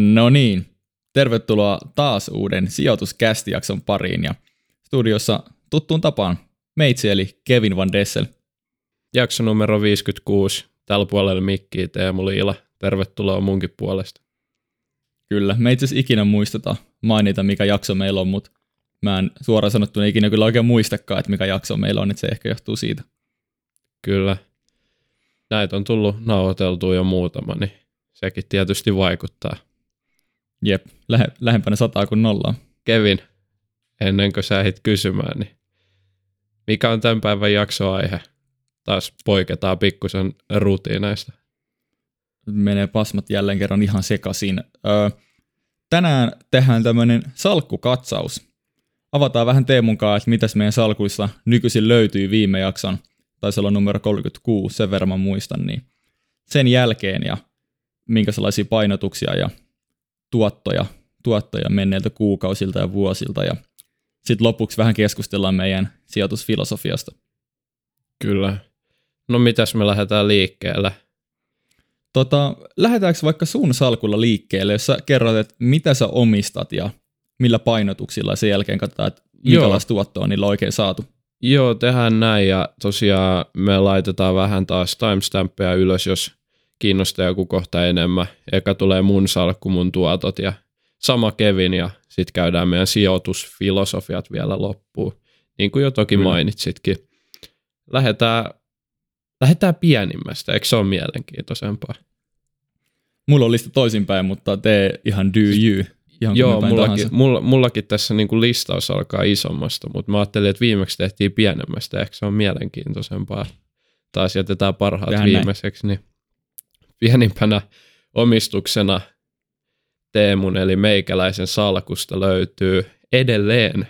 No niin, tervetuloa taas uuden sijoituskästijakson pariin ja studiossa tuttuun tapaan meitsi eli Kevin Van Dessel. Jakso numero 56. Tällä puolella mikkiä Teemu Liila. Tervetuloa munkin puolesta. Kyllä, me itse ikinä muisteta mainita, mikä jakso meillä on, mutta mä en suoraan sanottuna ikinä kyllä oikein muistakaan, että mikä jakso meillä on, että se ehkä johtuu siitä. Kyllä. Näitä on tullut nauhoiteltua jo muutama, niin sekin tietysti vaikuttaa. Jep, lähe, lähempänä sataa kuin nollaa. Kevin, ennen kuin sä ehdit kysymään, niin mikä on tämän päivän jaksoaihe? Taas poiketaan pikkusen rutiineista. Menee pasmat jälleen kerran ihan sekaisin. Öö, tänään tehdään tämmöinen salkkukatsaus. Avataan vähän Teemun kanssa, että mitäs meidän salkuissa nykyisin löytyy viime jakson, taisi olla numero 36, sen verran muistan, niin sen jälkeen ja minkälaisia painotuksia ja tuottoja, tuottoja menneiltä kuukausilta ja vuosilta ja sitten lopuksi vähän keskustellaan meidän sijoitusfilosofiasta. Kyllä. No mitäs me lähdetään liikkeelle? Tota, lähdetäänkö vaikka sun salkulla liikkeelle, jos sä kerrot, että mitä sä omistat ja millä painotuksilla sen jälkeen katsotaan, että minkälaista tuottoa niillä on oikein saatu. Joo, tehdään näin ja tosiaan me laitetaan vähän taas timestampeja ylös, jos kiinnostaa joku kohta enemmän. Eka tulee mun salkku, mun tuotot ja sama Kevin ja sitten käydään meidän sijoitusfilosofiat vielä loppuun. Niin kuin jo toki Kyllä. mainitsitkin. Lähdetään, lähdetään pienimmästä, eikö se ole mielenkiintoisempaa? Mulla on lista toisinpäin, mutta tee ihan do you. Ihan Joo, mullakin, mulla, mullakin tässä niinku listaus alkaa isommasta, mutta mä ajattelin, että viimeksi tehtiin pienemmästä, ehkä se on mielenkiintoisempaa. Taas jätetään parhaat Tehän viimeiseksi, näin. niin pienimpänä omistuksena Teemun eli meikäläisen salkusta löytyy edelleen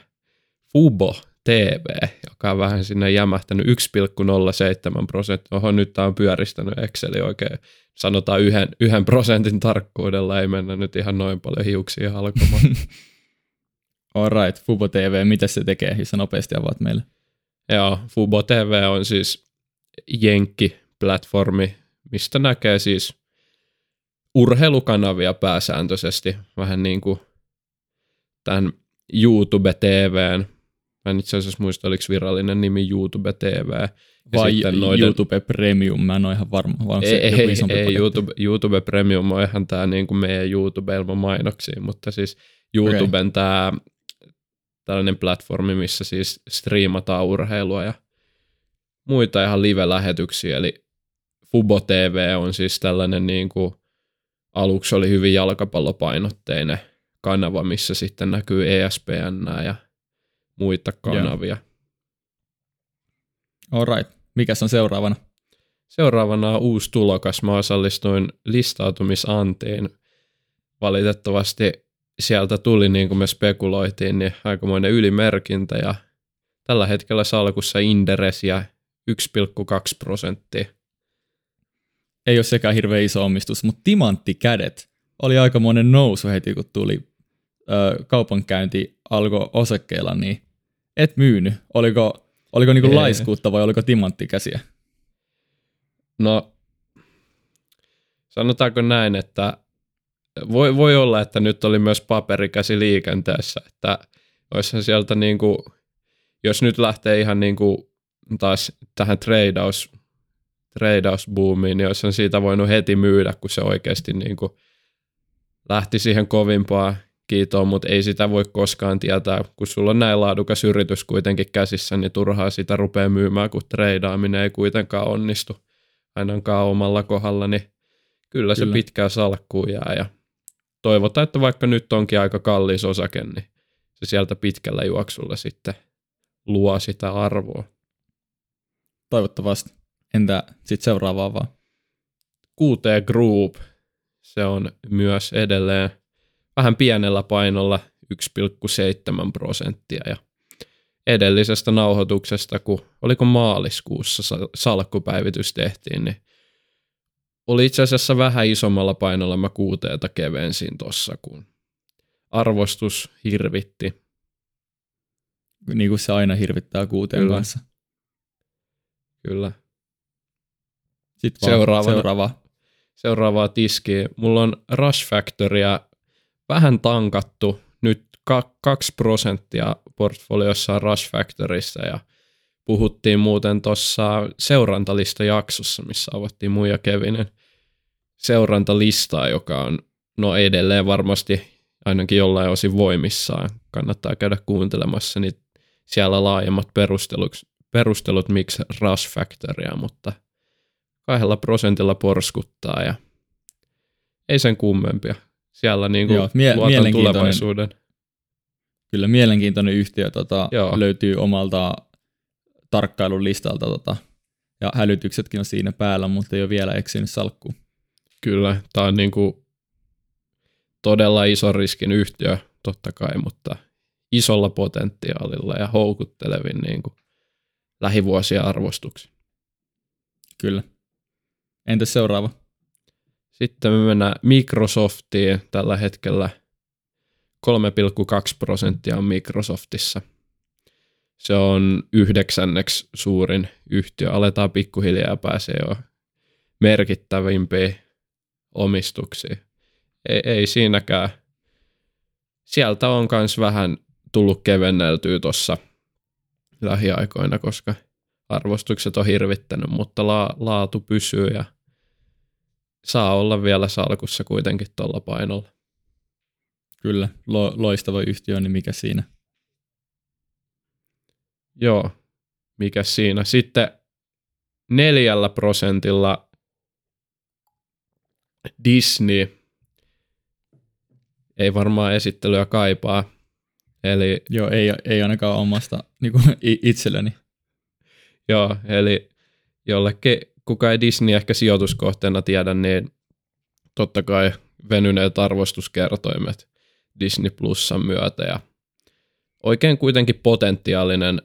Fubo TV, joka on vähän sinne jämähtänyt 1,07 prosenttia. Oho, nyt tämä on pyöristänyt Exceli oikein. Sanotaan yhden, yhden prosentin tarkkuudella, ei mennä nyt ihan noin paljon hiuksia halkomaan. Alright, Fubo TV, mitä se tekee, jos nopeasti avaat meille? Joo, Fubo TV on siis Jenkki-platformi, mistä näkee siis urheilukanavia pääsääntöisesti, vähän niin kuin tämän YouTube TVn. Mä en itse asiassa muista, oliko virallinen nimi YouTube TV. Ja Vai noiden... YouTube Premium, mä en ole ihan varma. Vaan ei, ei, ei YouTube, YouTube Premium on ihan tämä niin kuin meidän YouTube ilman mainoksia, mutta siis YouTuben okay. tämä tällainen platformi, missä siis striimataan urheilua ja muita ihan live-lähetyksiä, eli Fubo TV on siis tällainen niin kuin, aluksi oli hyvin jalkapallopainotteinen kanava, missä sitten näkyy ESPN ja muita kanavia. All Alright. Mikäs on seuraavana? Seuraavana on uusi tulokas. Mä osallistuin listautumisantiin. Valitettavasti sieltä tuli, niin kuin me spekuloitiin, niin aikamoinen ylimerkintä ja tällä hetkellä salkussa Inderes ja 1,2 prosenttia ei ole sekään hirveän iso omistus, mutta timanttikädet oli aika monen nousu heti, kun tuli ö, kaupankäynti alkoi osakkeilla, niin et myynyt. Oliko, oliko niinku laiskuutta vai oliko timanttikäsiä? No, sanotaanko näin, että voi, voi olla, että nyt oli myös paperikäsi liikenteessä, että olisihan sieltä niin kuin, jos nyt lähtee ihan niin kuin taas tähän tradeaus treidausboomiin, niin olisi siitä voinut heti myydä, kun se oikeasti niin kuin lähti siihen kovimpaa kiitoon, mutta ei sitä voi koskaan tietää. Kun sulla on näin laadukas yritys kuitenkin käsissä, niin turhaa sitä rupeaa myymään, kun treidaaminen ei kuitenkaan onnistu ainakaan omalla kohdalla, niin kyllä, kyllä. se pitkää salkkuu jää. Ja toivotaan, että vaikka nyt onkin aika kallis osake, niin se sieltä pitkällä juoksulla sitten luo sitä arvoa. Toivottavasti. Entä sitten seuraavaa vaan? QT Group, se on myös edelleen vähän pienellä painolla 1,7 prosenttia ja edellisestä nauhoituksesta, kun oliko maaliskuussa salkkupäivitys tehtiin, niin oli itse asiassa vähän isommalla painolla mä kuuteeta kevensin tossa, kun arvostus hirvitti. Niin kuin se aina hirvittää kuuteen Kyllä. kanssa. Kyllä. Sitten seuraava. seuraava. Seuraavaa tiskiä. Mulla on Rush Factoria vähän tankattu. Nyt 2 prosenttia portfoliossa on Rush Factorissa ja puhuttiin muuten tuossa seurantalista jaksossa, missä avattiin mun ja Kevinin seurantalistaa, joka on no edelleen varmasti ainakin jollain osin voimissaan. Kannattaa käydä kuuntelemassa niin siellä laajemmat perustelut, perustelut miksi Rush Factoria, mutta kahdella prosentilla porskuttaa ja ei sen kummempia. Siellä niin kuin Joo, mie- luotan tulevaisuuden. Kyllä mielenkiintoinen yhtiö tota, löytyy omalta tarkkailun listalta tota, ja hälytyksetkin on siinä päällä, mutta ei ole vielä eksynyt salkkuun. Kyllä, tämä on niin kuin todella iso riskin yhtiö totta kai, mutta isolla potentiaalilla ja houkuttelevin niin kuin lähivuosien arvostuksi. Kyllä. Entäs seuraava? Sitten me mennään Microsoftiin tällä hetkellä. 3,2 prosenttia on Microsoftissa. Se on yhdeksänneksi suurin yhtiö. Aletaan pikkuhiljaa pääsee jo merkittävimpiin omistuksiin. Ei, ei siinäkään. Sieltä on myös vähän tullut kevenneltyä tuossa lähiaikoina, koska arvostukset on hirvittänyt, mutta la, laatu pysyy ja saa olla vielä salkussa kuitenkin tuolla painolla. Kyllä, lo, loistava yhtiö, niin mikä siinä? Joo, mikä siinä. Sitten neljällä prosentilla Disney ei varmaan esittelyä kaipaa. Eli, Joo, ei, ei ainakaan omasta niin kuin itselleni. Joo, eli jollekin, kuka ei Disney ehkä sijoituskohteena tiedä, niin totta kai venyneet arvostuskertoimet Disney Plusan myötä ja oikein kuitenkin potentiaalinen,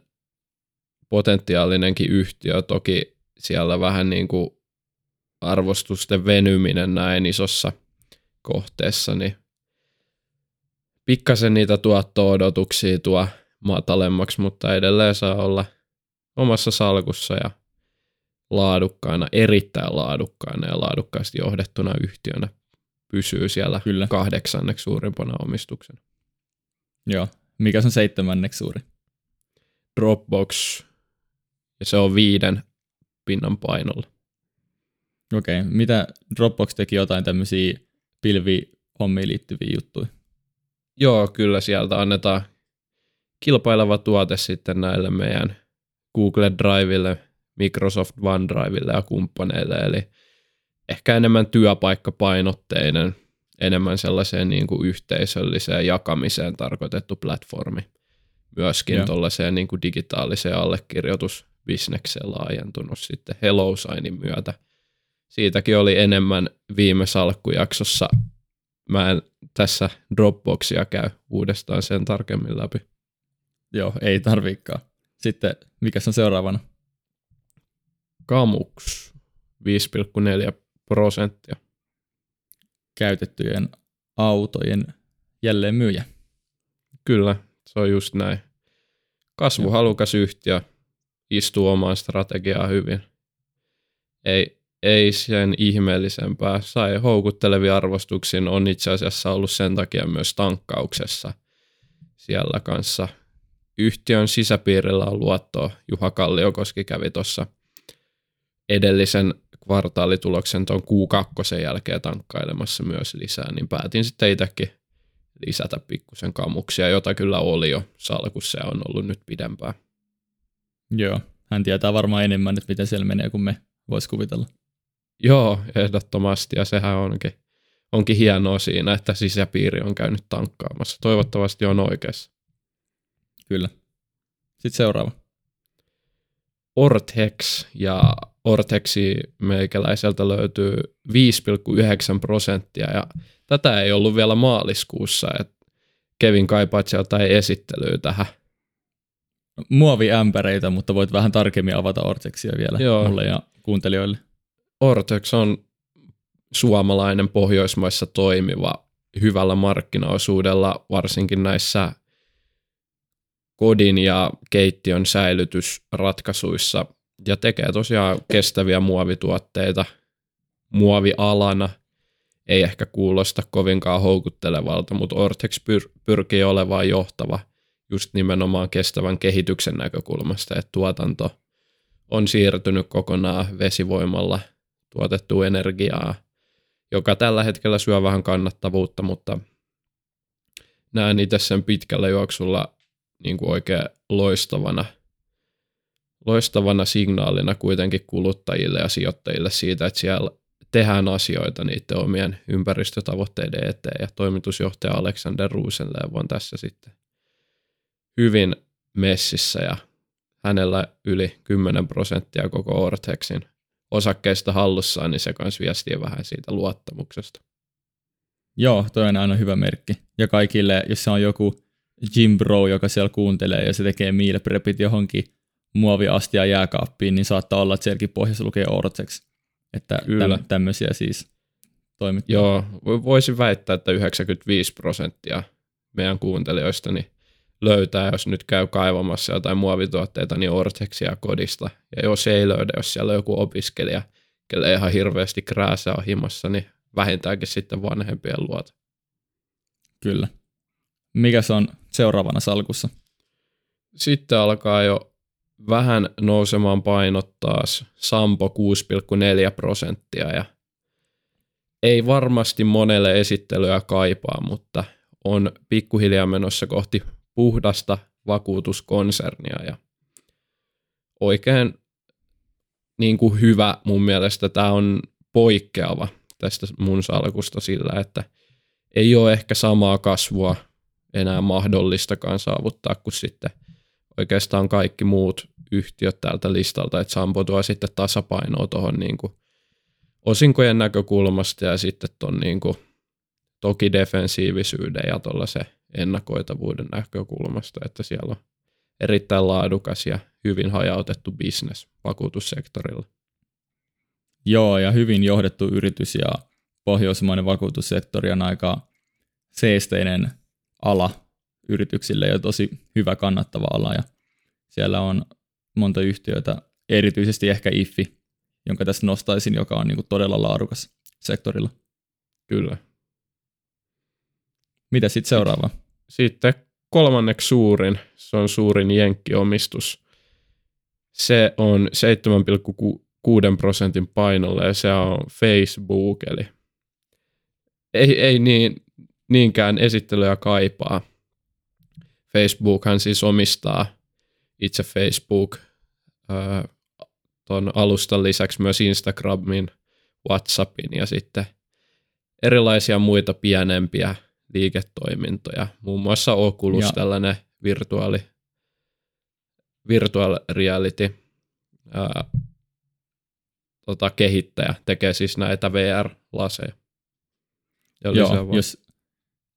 potentiaalinenkin yhtiö, toki siellä vähän niin kuin arvostusten venyminen näin isossa kohteessa, niin pikkasen niitä tuotto-odotuksia tuo matalemmaksi, mutta edelleen saa olla omassa salkussa ja laadukkaana, erittäin laadukkaana ja laadukkaasti johdettuna yhtiönä pysyy siellä Kyllä. kahdeksanneksi suurimpana omistuksena. Joo. Mikä on seitsemänneksi suuri? Dropbox. Ja se on viiden pinnan painolla. Okei. Okay. Mitä Dropbox teki jotain tämmöisiä pilvihommiin liittyviä juttuja? Joo, kyllä sieltä annetaan kilpaileva tuote sitten näille meidän Google Drivelle, Microsoft OneDrivelle ja kumppaneille, eli ehkä enemmän työpaikkapainotteinen, enemmän sellaiseen niin kuin yhteisölliseen jakamiseen tarkoitettu platformi. Myöskin tuollaiseen niin kuin digitaaliseen allekirjoitusbisnekseen laajentunut sitten HelloSignin myötä. Siitäkin oli enemmän viime salkkujaksossa mä en tässä Dropboxia käy uudestaan sen tarkemmin läpi. Joo, ei tarviikaan. Sitten, mikä on seuraavana? Kamux, 5,4 prosenttia. Käytettyjen autojen jälleen myyjä. Kyllä, se on just näin. Kasvuhalukas yhtiö istuu omaan strategiaa hyvin. Ei, ei sen ihmeellisempää. Sai houkuttelevia arvostuksia, on itse asiassa ollut sen takia myös tankkauksessa siellä kanssa. Yhtiön sisäpiirillä on luottoa. Juha Kalliokoski kävi tuossa edellisen kvartaalituloksen tuon Q2 jälkeen tankkailemassa myös lisää, niin päätin sitten itsekin lisätä pikkusen kamuksia, jota kyllä oli jo salkussa ja on ollut nyt pidempään. Joo, hän tietää varmaan enemmän, että miten siellä menee kuin me voisi kuvitella. Joo, ehdottomasti, ja sehän onkin, onkin hienoa siinä, että sisäpiiri on käynyt tankkaamassa. Toivottavasti on oikeassa. Kyllä. Sitten seuraava. Ortex, ja Ortexi meikäläiseltä löytyy 5,9 prosenttia, ja tätä ei ollut vielä maaliskuussa, että Kevin kaipaat ei esittelyä tähän. Muoviämpäreitä, mutta voit vähän tarkemmin avata Ortexia vielä Joo. mulle ja kuuntelijoille. Ortex on suomalainen Pohjoismaissa toimiva hyvällä markkinaosuudella, varsinkin näissä kodin ja keittiön säilytysratkaisuissa ja tekee tosiaan kestäviä muovituotteita muovialana. ei ehkä kuulosta kovinkaan houkuttelevalta, mutta Ortex pyr- pyrkii olemaan johtava just nimenomaan kestävän kehityksen näkökulmasta, että tuotanto on siirtynyt kokonaan vesivoimalla tuotettua energiaa, joka tällä hetkellä syö vähän kannattavuutta, mutta näen itse sen pitkällä juoksulla niin kuin oikein loistavana, loistavana signaalina kuitenkin kuluttajille ja sijoittajille siitä, että siellä tehdään asioita niiden omien ympäristötavoitteiden eteen. Ja toimitusjohtaja Alexander Rosenlev on tässä sitten hyvin messissä ja hänellä yli 10 prosenttia koko Ortexin osakkeista hallussaan, niin se kanssa viestii vähän siitä luottamuksesta. Joo, toi on aina hyvä merkki. Ja kaikille, jos se on joku Jim Bro, joka siellä kuuntelee ja se tekee meal prepit johonkin muoviastia jääkaappiin, niin saattaa olla, että sielläkin pohjassa lukee Ortex. Että Kyllä. tämmöisiä siis toimittaa. Joo, voisin väittää, että 95 prosenttia meidän kuuntelijoista niin löytää, jos nyt käy kaivamassa jotain muovituotteita, niin Ortexia kodista. Ja jos ei löydä, jos siellä on joku opiskelija, kelle ihan hirveästi krääsää on himassa, niin vähintäänkin sitten vanhempien luota. Kyllä. Mikä se on seuraavana salkussa? Sitten alkaa jo vähän nousemaan painot taas. Sampo 6,4 prosenttia ja ei varmasti monelle esittelyä kaipaa, mutta on pikkuhiljaa menossa kohti puhdasta vakuutuskonsernia ja oikein niin kuin hyvä mun mielestä tämä on poikkeava tästä mun salkusta sillä, että ei ole ehkä samaa kasvua enää mahdollistakaan saavuttaa kuin sitten oikeastaan kaikki muut yhtiöt täältä listalta, että Sampo tuo sitten tasapainoa tuohon niin osinkojen näkökulmasta ja sitten tuon niin toki defensiivisyyden ja tuollaisen ennakoitavuuden näkökulmasta, että siellä on erittäin laadukas ja hyvin hajautettu bisnes vakuutussektorilla. Joo, ja hyvin johdettu yritys ja pohjoismainen vakuutussektori on aika seesteinen ala yrityksille ja tosi hyvä kannattava ala. Ja siellä on monta yhtiötä, erityisesti ehkä IFFI, jonka tässä nostaisin, joka on niin kuin todella laadukas sektorilla. Kyllä. Mitä sitten seuraava? Sitten kolmanneksi suurin, se on suurin jenkkiomistus. Se on 7,6 prosentin painolla ja se on Facebook, eli ei, ei niin, niinkään esittelyä kaipaa. Facebookhan siis omistaa itse Facebook tuon alustan lisäksi myös Instagramin, Whatsappin ja sitten erilaisia muita pienempiä liiketoimintoja, muun muassa Oculus, ja. tällainen virtuaali, virtual reality ää, tota, kehittäjä, tekee siis näitä VR-laseja. Joo, jos,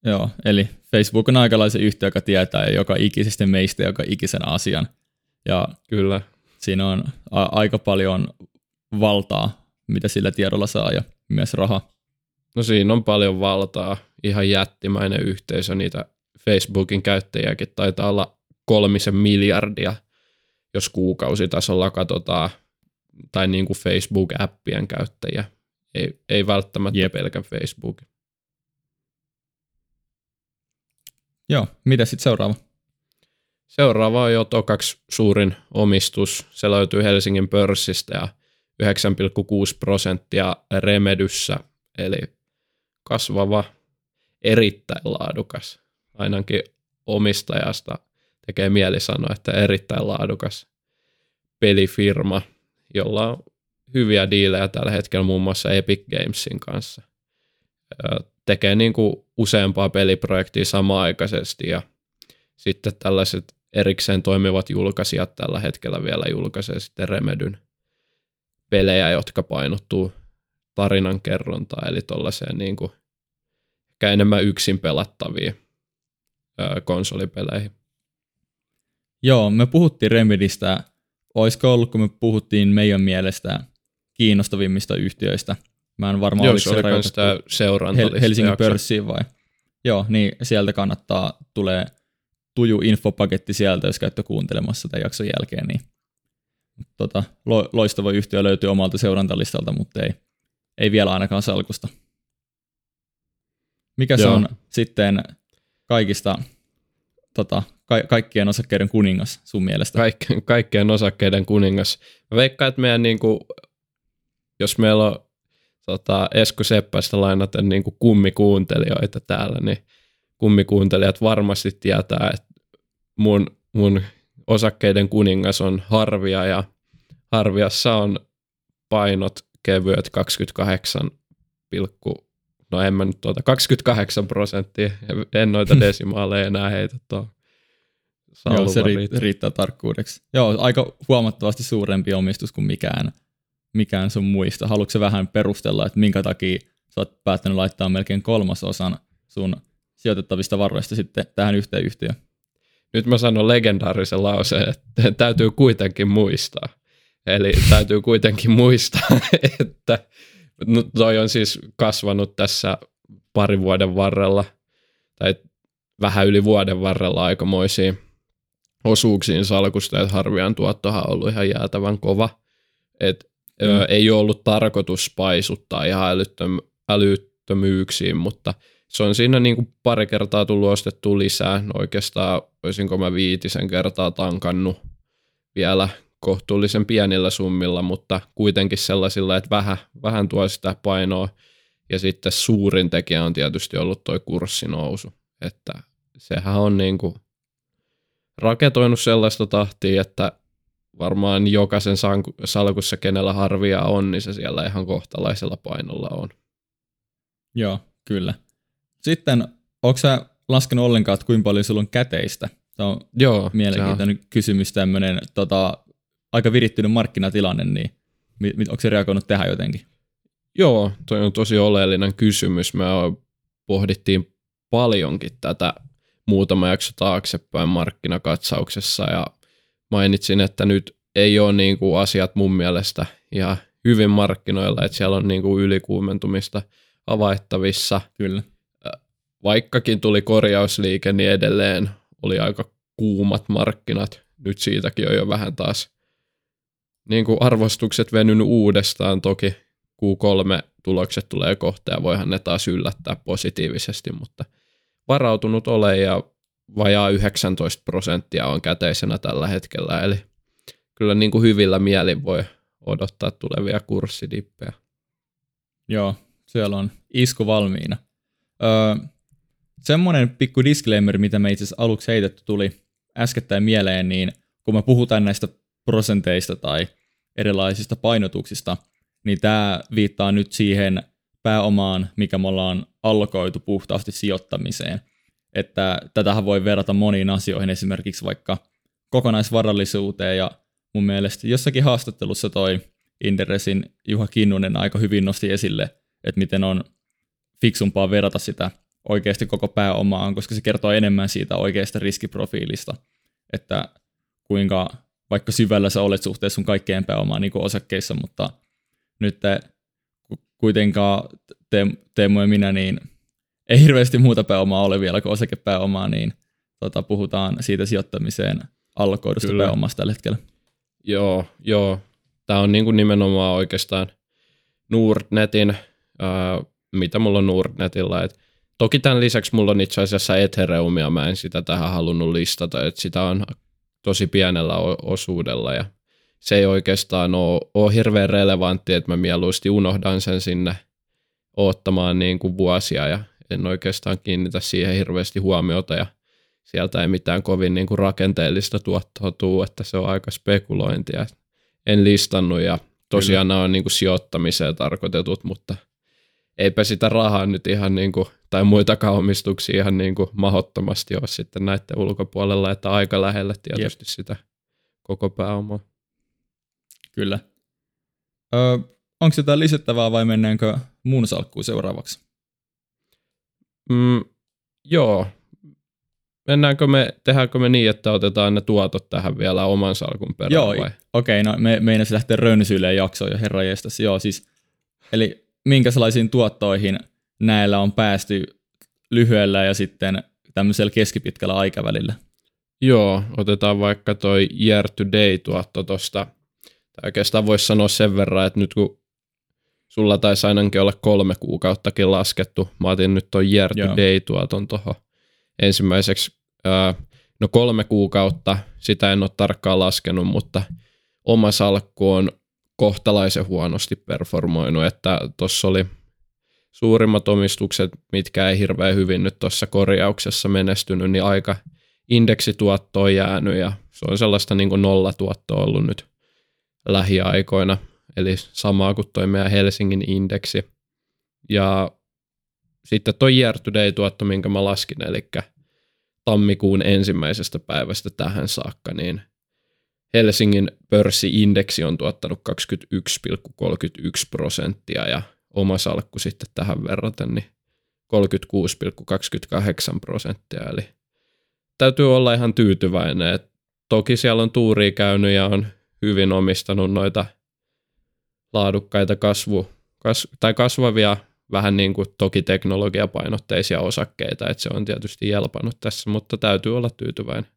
joo, eli Facebook on aikalaisen yhtiö, joka tietää joka ikisesti meistä joka ikisen asian. Ja Kyllä. siinä on a- aika paljon valtaa, mitä sillä tiedolla saa ja myös rahaa. No siinä on paljon valtaa, ihan jättimäinen yhteisö, niitä Facebookin käyttäjiäkin taitaa olla kolmisen miljardia, jos kuukausitasolla katsotaan, tai niin kuin Facebook-appien käyttäjiä, ei, ei välttämättä Jep. pelkän Facebookin. Joo, mitä sitten seuraava? Seuraava on jo tokaksi suurin omistus. Se löytyy Helsingin pörssistä ja 9,6 prosenttia Remedyssä, eli kasvava, erittäin laadukas. Ainakin omistajasta tekee mieli sanoa, että erittäin laadukas pelifirma, jolla on hyviä diilejä tällä hetkellä muun muassa Epic Gamesin kanssa. Tekee niin kuin useampaa peliprojektia samaaikaisesti ja sitten tällaiset erikseen toimivat julkaisijat tällä hetkellä vielä julkaisee sitten Remedyn pelejä, jotka painottuu tarinan kerrontaan, eli tuollaiseen niin kuin enemmän yksin pelattaviin konsolipeleihin. Joo, me puhuttiin Remedistä. Olisiko ollut, kun me puhuttiin meidän mielestä kiinnostavimmista yhtiöistä? Mä en varmaan Joo, se oli sitä Hel- Helsingin pörssiin vai? Joo, niin sieltä kannattaa, tulee tuju infopaketti sieltä, jos käytte kuuntelemassa tämän jakson jälkeen, niin tota, lo, loistava yhtiö löytyy omalta seurantalistalta, mutta ei, ei vielä ainakaan salkusta. Mikä se Joo. on sitten kaikista, tota, ka- kaikkien osakkeiden kuningas sun mielestä? Kaik, kaikkien osakkeiden kuningas. Mä veikkaan, että meidän niinku, jos meillä on tota, Esko Seppästä lainaten niinku kummikuuntelijoita täällä, niin kummikuuntelijat varmasti tietää, että mun, mun osakkeiden kuningas on Harvia ja Harviassa on painot kevyet 28, no en mä nyt tuota, 28 prosenttia, en noita desimaaleja enää heitä tuohon. Joo, se riittää. riittää tarkkuudeksi. Joo, aika huomattavasti suurempi omistus kuin mikään, mikään sun muista. Haluatko vähän perustella, että minkä takia sä oot päättänyt laittaa melkein kolmasosan sun sijoitettavista varoista sitten tähän yhteen yhtiöön? nyt mä sanon legendaarisen lauseen, että täytyy kuitenkin muistaa. Eli täytyy kuitenkin muistaa, että no toi on siis kasvanut tässä parin vuoden varrella, tai vähän yli vuoden varrella aikamoisiin osuuksiin salkusta, että harvian tuottohan on ollut ihan jäätävän kova. Et, mm. ö, ei ole ollut tarkoitus paisuttaa ihan älyttöm, älyttömyyksiin, mutta se on siinä niin kuin pari kertaa tullut ostettua lisää. No oikeastaan olisinko mä viitisen kertaa tankannut vielä kohtuullisen pienillä summilla, mutta kuitenkin sellaisilla, että vähän, vähän tuo sitä painoa. Ja sitten suurin tekijä on tietysti ollut toi kurssinousu. Että sehän on niin kuin raketoinut sellaista tahtia, että varmaan jokaisen salkussa, kenellä harvia on, niin se siellä ihan kohtalaisella painolla on. Joo, kyllä. Sitten, onko sä laskenut ollenkaan, että kuinka paljon sulla on käteistä? Se on Joo, mielenkiintoinen sehän. kysymys, tämmöinen tota, aika virittynyt markkinatilanne, niin onko se reagoinut tähän jotenkin? Joo, toi on tosi oleellinen kysymys. Me pohdittiin paljonkin tätä muutama jakso taaksepäin markkinakatsauksessa ja mainitsin, että nyt ei ole niin kuin asiat mun mielestä ihan hyvin markkinoilla, että siellä on niin kuin ylikuumentumista havaittavissa. Kyllä. Vaikkakin tuli korjausliike, niin edelleen oli aika kuumat markkinat. Nyt siitäkin on jo vähän taas niin kuin arvostukset venynyt uudestaan. Toki Q3-tulokset tulee kohta ja voihan ne taas yllättää positiivisesti, mutta varautunut ole ja vajaa 19 prosenttia on käteisenä tällä hetkellä, eli kyllä niin kuin hyvillä mielin voi odottaa tulevia kurssidippejä. Joo, siellä on isku valmiina. Öö, semmoinen pikku disclaimer, mitä me itse asiassa aluksi heitetty tuli äskettäin mieleen, niin kun me puhutaan näistä prosenteista tai erilaisista painotuksista, niin tämä viittaa nyt siihen pääomaan, mikä me ollaan allokoitu puhtaasti sijoittamiseen. Että tätähän voi verrata moniin asioihin, esimerkiksi vaikka kokonaisvarallisuuteen, ja mun mielestä jossakin haastattelussa toi Inderesin Juha Kinnunen aika hyvin nosti esille, että miten on fiksumpaa verrata sitä oikeasti koko pääomaan, koska se kertoo enemmän siitä oikeasta riskiprofiilista, että kuinka vaikka syvällä sä olet suhteessa sun kaikkeen pääomaan niin kuin osakkeissa, mutta nyt te, kuitenkaan te, Teemu ja minä, niin ei hirveästi muuta pääomaa ole vielä kuin osakepääomaa, niin tota, puhutaan siitä sijoittamiseen allokoidusta Kyllä. pääomasta tällä hetkellä. Joo, joo. Tämä on niin kuin nimenomaan oikeastaan Nordnetin, ää, mitä mulla on Nordnetilla. Et toki tämän lisäksi mulla on itse asiassa Ethereumia, mä en sitä tähän halunnut listata, että sitä on tosi pienellä osuudella ja se ei oikeastaan ole, ole hirveän relevantti, että mä mieluusti unohdan sen sinne oottamaan niin kuin vuosia ja en oikeastaan kiinnitä siihen hirveästi huomiota ja sieltä ei mitään kovin niin kuin rakenteellista tuottoa tuu, että se on aika spekulointia. En listannut ja tosiaan Kyllä. nämä on niin kuin sijoittamiseen tarkoitetut, mutta eipä sitä rahaa nyt ihan niin kuin, tai muitakaan omistuksia ihan niin kuin mahottomasti ole sitten näiden ulkopuolella, että aika lähellä tietysti Jep. sitä koko pääomaa. Kyllä. Öö, onko jotain lisättävää vai mennäänkö muun salkkuun seuraavaksi? Mm, joo. Mennäänkö me, tehdäänkö me niin, että otetaan ne tuotot tähän vielä oman salkun perään Joo, okei, okay, no me meinasin lähteä rönsyilemään jaksoon jo herra jestas. Joo, siis, eli minkälaisiin tuottoihin näillä on päästy lyhyellä ja sitten tämmöisellä keskipitkällä aikavälillä? Joo, otetaan vaikka toi year to day tuotto tosta. Tai oikeastaan voisi sanoa sen verran, että nyt kun sulla taisi ainakin olla kolme kuukauttakin laskettu. Mä otin nyt ton year to day tuoton tuohon ensimmäiseksi. no kolme kuukautta, sitä en ole tarkkaan laskenut, mutta oma salkku on kohtalaisen huonosti performoinut, että tuossa oli suurimmat omistukset, mitkä ei hirveän hyvin nyt tuossa korjauksessa menestynyt, niin aika indeksituotto on jäänyt ja se on sellaista niin kuin nollatuottoa ollut nyt lähiaikoina, eli samaa kuin toi meidän Helsingin indeksi. Ja sitten toi year to day tuotto, minkä mä laskin, eli tammikuun ensimmäisestä päivästä tähän saakka, niin Helsingin pörssiindeksi on tuottanut 21,31 prosenttia ja oma salkku sitten tähän verraten niin 36,28 prosenttia. Eli täytyy olla ihan tyytyväinen. Toki siellä on tuuri käynyt ja on hyvin omistanut noita laadukkaita kasvu, kas, tai kasvavia vähän niin kuin toki teknologiapainotteisia osakkeita, että se on tietysti jelpannut tässä, mutta täytyy olla tyytyväinen.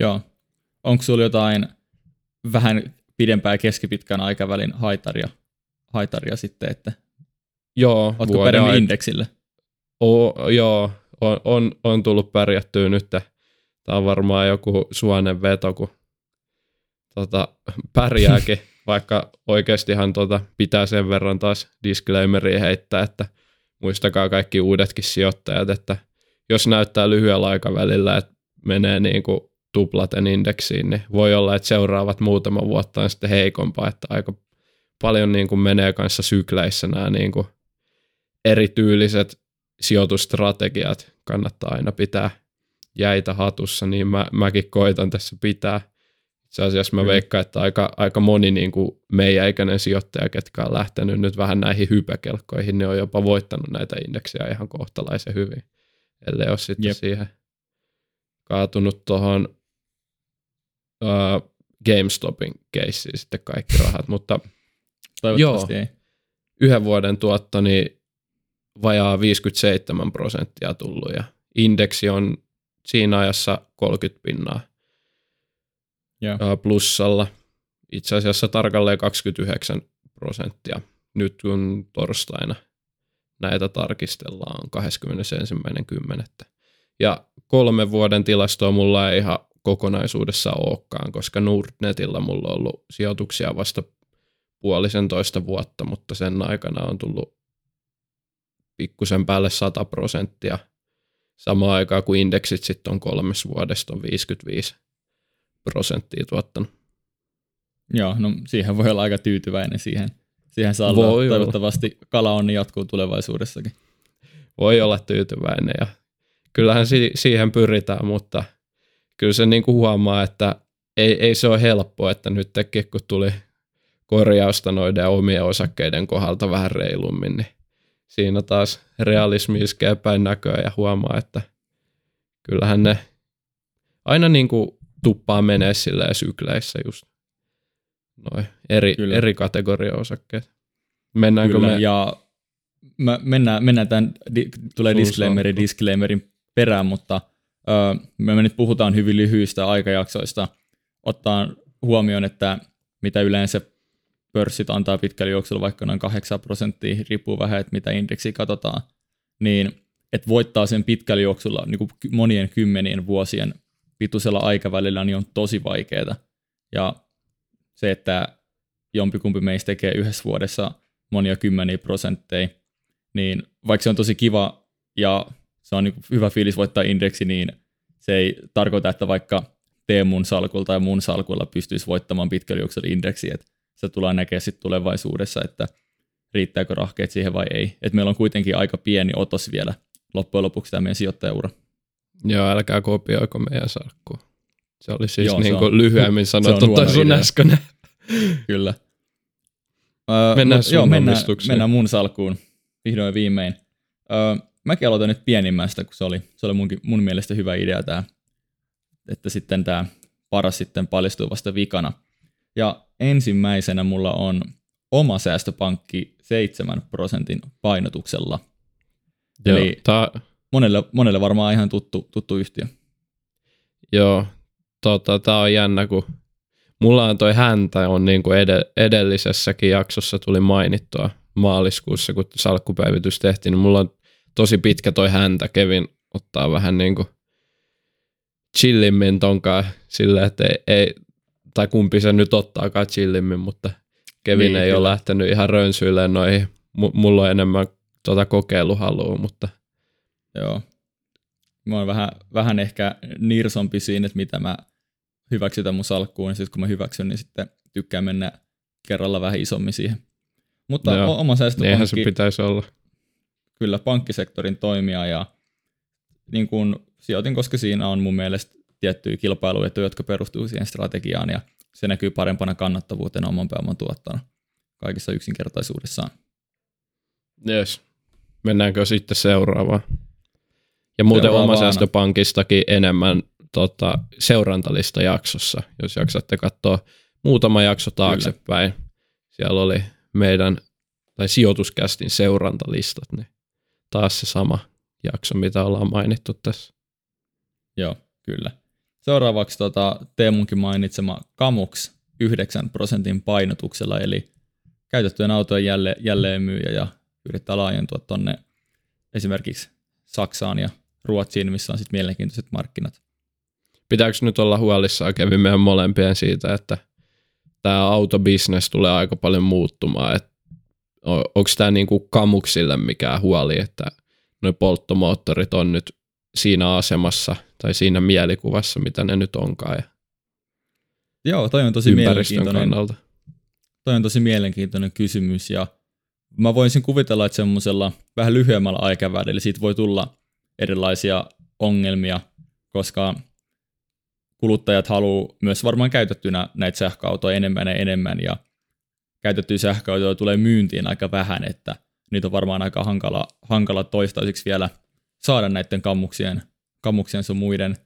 Joo. Onko sinulla jotain vähän pidempää keskipitkän aikavälin haitaria, haitaria sitten, että joo, Oletko pärjännyt ait- indeksille? O, joo, on, on, on, tullut pärjättyä nyt. Tämä on varmaan joku suonen veto, kun tota, pärjääkin, vaikka oikeastihan tota, pitää sen verran taas disclaimeria heittää, että muistakaa kaikki uudetkin sijoittajat, että jos näyttää lyhyellä aikavälillä, että menee niin kuin tuplaten indeksiin, niin voi olla, että seuraavat muutama vuotta on sitten heikompaa, että aika paljon niin kuin menee kanssa sykleissä nämä niin kuin erityyliset sijoitustrategiat kannattaa aina pitää jäitä hatussa, niin mä, mäkin koitan tässä pitää. Itse asiassa mä mm. veikkaan, että aika, aika moni niin kuin meidän ikäinen sijoittaja, ketkä on lähtenyt nyt vähän näihin hypäkelkkoihin, ne on jopa voittanut näitä indeksejä ihan kohtalaisen hyvin, ellei ole sitten Jep. siihen kaatunut tuohon uh, GameStopin keissiin sitten kaikki rahat, mutta Toivottavasti joo, ei. yhden vuoden tuotto, niin vajaa 57 prosenttia tullut ja indeksi on siinä ajassa 30 pinnaa yeah. plussalla. Itse asiassa tarkalleen 29 prosenttia. Nyt kun torstaina näitä tarkistellaan on 21.10. Ja kolmen vuoden tilastoa mulla ei ihan kokonaisuudessa olekaan, koska Nordnetilla mulla on ollut sijoituksia vasta puolisen toista vuotta, mutta sen aikana on tullut pikkusen päälle 100 prosenttia samaan aikaan kuin indeksit sitten on kolmes vuodesta on 55 prosenttia tuottanut. Joo, no siihen voi olla aika tyytyväinen siihen. Siihen saa olla. Voi Toivottavasti olla. kala onni jatkuu tulevaisuudessakin. Voi olla tyytyväinen ja kyllähän si- siihen pyritään, mutta kyllä se niinku huomaa, että ei, ei se ole helppoa, että nyt kun tuli korjausta noiden omien osakkeiden kohdalta vähän reilummin, niin siinä taas realismi iskee päin näköä ja huomaa, että kyllähän ne aina niin kuin tuppaa menee silleen sykleissä just noin eri, eri kategoria osakkeet. Mennäänkö Kyllä, me? ja mä, mennään, mennään tämän, di, tulee disclaimeri disclaimerin perään, mutta ö, me nyt puhutaan hyvin lyhyistä aikajaksoista, ottaa huomioon, että mitä yleensä pörssit antaa pitkällä juoksulla vaikka noin 8 prosenttia, riippuu vähän, että mitä indeksi katsotaan, niin että voittaa sen pitkällä juoksulla niin kuin monien kymmenien vuosien pituisella aikavälillä, niin on tosi vaikeaa. Ja se, että jompikumpi meistä tekee yhdessä vuodessa monia kymmeniä prosentteja, niin vaikka se on tosi kiva ja se on niin hyvä fiilis voittaa indeksi, niin se ei tarkoita, että vaikka Teemun salkulla tai mun salkulla pystyisi voittamaan pitkällä juoksulla indeksi, että se tulee näkemään sitten tulevaisuudessa, että riittääkö rahkeet siihen vai ei. Et meillä on kuitenkin aika pieni otos vielä loppujen lopuksi tämä meidän sijoittajaura. Joo, älkää kopioiko meidän salkkua. Se oli siis Joo, niin kuin on, lyhyemmin sanottu tai sun äsken. Kyllä. Uh, mennään mut, joo, mennään, mennään mun salkkuun vihdoin viimein. Uh, mäkin aloitan nyt pienimmästä, kun se oli, se oli munkin, mun mielestä hyvä idea tämä, että sitten tämä paras sitten paljastuu vasta vikana. Ja ensimmäisenä mulla on oma säästöpankki 7 prosentin painotuksella. Joo, Eli tää... monelle, monelle varmaan ihan tuttu, tuttu yhtiö. Joo, tota, tämä on jännä, kun mulla on toi häntä on niin kuin ed- edellisessäkin jaksossa tuli mainittua maaliskuussa, kun salkkupäivitys tehtiin, niin mulla on tosi pitkä toi häntä. Kevin ottaa vähän niin kuin chillimmin tonkaan silleen, että ei, ei, tai kumpi se nyt ottaakaan chillimmin, mutta Kevin niin, ei kyllä. ole lähtenyt ihan rönsyilleen noihin. M- mulla on enemmän tuota kokeiluhalua, mutta... Joo. Mä oon vähän, vähän ehkä nirsompi siinä, että mitä mä hyväksytän mun salkkuun, ja sitten kun mä hyväksyn, niin sitten tykkään mennä kerralla vähän isommin siihen. Mutta Joo, oma säästöpankki... Eihän se pitäisi olla. Kyllä, pankkisektorin toimija ja niin kuin sijoitin, koska siinä on mun mielestä tiettyjä kilpailuja, jotka perustuu siihen strategiaan ja se näkyy parempana kannattavuutena oman pääoman tuottona kaikissa yksinkertaisuudessaan. Yes. Mennäänkö sitten seuraavaan? Ja muuten oma säästöpankistakin enemmän tota, seurantalista jaksossa, jos jaksatte katsoa muutama jakso taaksepäin. Kyllä. Siellä oli meidän, tai sijoituskästin seurantalistat, niin taas se sama jakso, mitä ollaan mainittu tässä. Joo, kyllä. Seuraavaksi tota, Teemunkin mainitsema Kamux 9 prosentin painotuksella, eli käytettyjen autojen jälle, jälleenmyyjä ja yrittää laajentua tuonne esimerkiksi Saksaan ja Ruotsiin, missä on sitten mielenkiintoiset markkinat. Pitääkö nyt olla huolissaan kävi meidän molempien siitä, että tämä autobisnes tulee aika paljon muuttumaan, että onko tämä niinku kamuksille mikään huoli, että nuo polttomoottorit on nyt siinä asemassa tai siinä mielikuvassa, mitä ne nyt onkaan. Ja Joo, toi on tosi mielenkiintoinen. Kannalta. Toi on tosi mielenkiintoinen kysymys ja mä voisin kuvitella, että semmoisella vähän lyhyemmällä aikavälillä siitä voi tulla erilaisia ongelmia, koska kuluttajat haluaa myös varmaan käytettynä näitä sähköautoja enemmän ja enemmän ja käytettyjä sähköautoja tulee myyntiin aika vähän, että niitä on varmaan aika hankala, hankala toistaiseksi vielä saada näiden kammuksien, kammuksien sun muiden,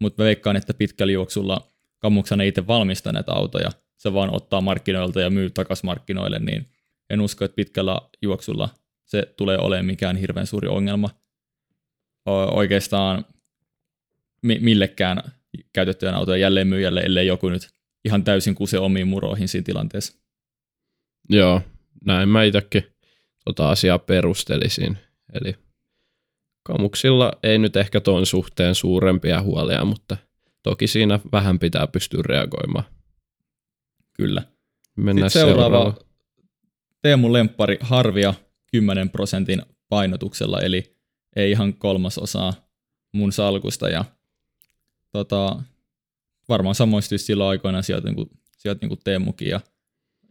mutta veikkaan, että pitkällä juoksulla kammuksena itse valmistaa näitä autoja, se vaan ottaa markkinoilta ja myy takaisin markkinoille, niin en usko, että pitkällä juoksulla se tulee olemaan mikään hirveän suuri ongelma. Oikeastaan millekään käytettyjen autojen jälleenmyyjälle, ellei joku nyt ihan täysin kuse omiin muroihin siinä tilanteessa. Joo, näin mä itsekin tota asiaa perustelisin. Eli kamuksilla ei nyt ehkä tuon suhteen suurempia huolia, mutta toki siinä vähän pitää pystyä reagoimaan. Kyllä. Mennään Sitten seuraava, seuraava. Teemu Lemppari harvia 10 prosentin painotuksella, eli ei ihan kolmasosaa mun salkusta. Ja tota, varmaan samoista silloin aikoina sieltä, niin kuin, sieltä niin kuin Teemukin ja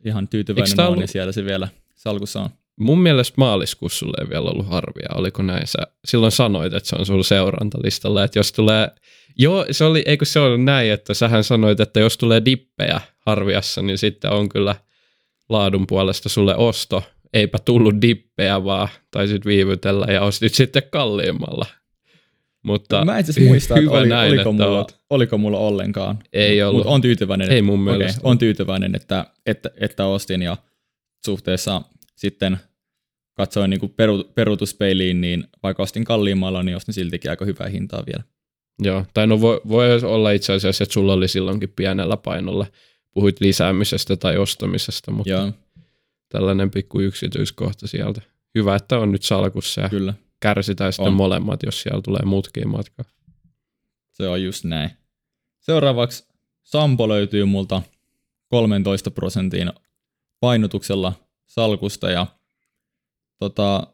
ihan tyytyväinen on, ollut... niin siellä se vielä salkussa on. Mun mielestä maaliskuussa sulle ei vielä ollut harvia, oliko näin? Sä silloin sanoit, että se on sulla seurantalistalla, että jos tulee, joo, se oli, eikö se ollut näin, että sähän sanoit, että jos tulee dippejä harviassa, niin sitten on kyllä laadun puolesta sulle osto. Eipä tullut dippejä vaan, taisit viivytellä ja ostit sitten kalliimmalla. Mutta Mä itse muista, että oli, näin, oliko, että mulla, oliko mulla ollenkaan. Ei ollut. Mutta on tyytyväinen. Ei mun mielestä. Okay, on tyytyväinen, että, että, että ostin ja suhteessa sitten katsoin niin peru, peruutuspeiliin, niin vaikka ostin kalliimmalla, niin ostin siltikin aika hyvää hintaa vielä. Joo, tai no voi, voi olla itse asiassa, että sulla oli silloinkin pienellä painolla. Puhuit lisäämisestä tai ostamisesta, mutta Joo. Tällainen pikku yksityiskohta sieltä. Hyvä, että on nyt salkussa ja Kyllä. kärsitään sitten on. molemmat, jos siellä tulee muutkin matka. Se on just näin. Seuraavaksi Sampo löytyy multa 13 prosentin painotuksella salkusta ja tota,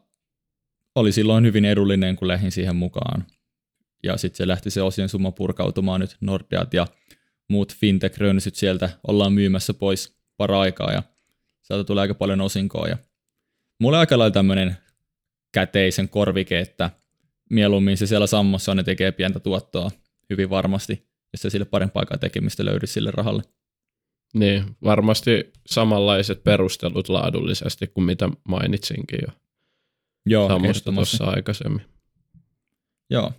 oli silloin hyvin edullinen, kun lähdin siihen mukaan. Ja sitten se lähti se osien summa purkautumaan nyt Nordeat ja muut fintech sieltä ollaan myymässä pois para-aikaa ja sieltä tulee aika paljon osinkoa. Ja mulla on aika lailla tämmöinen käteisen korvike, että mieluummin se siellä sammossa on, ne tekee pientä tuottoa hyvin varmasti, jos se sille parempaa aikaa tekemistä löydy sille rahalle. Niin, varmasti samanlaiset perustelut laadullisesti kuin mitä mainitsinkin jo. Joo, Samosta tuossa aikaisemmin. Joo.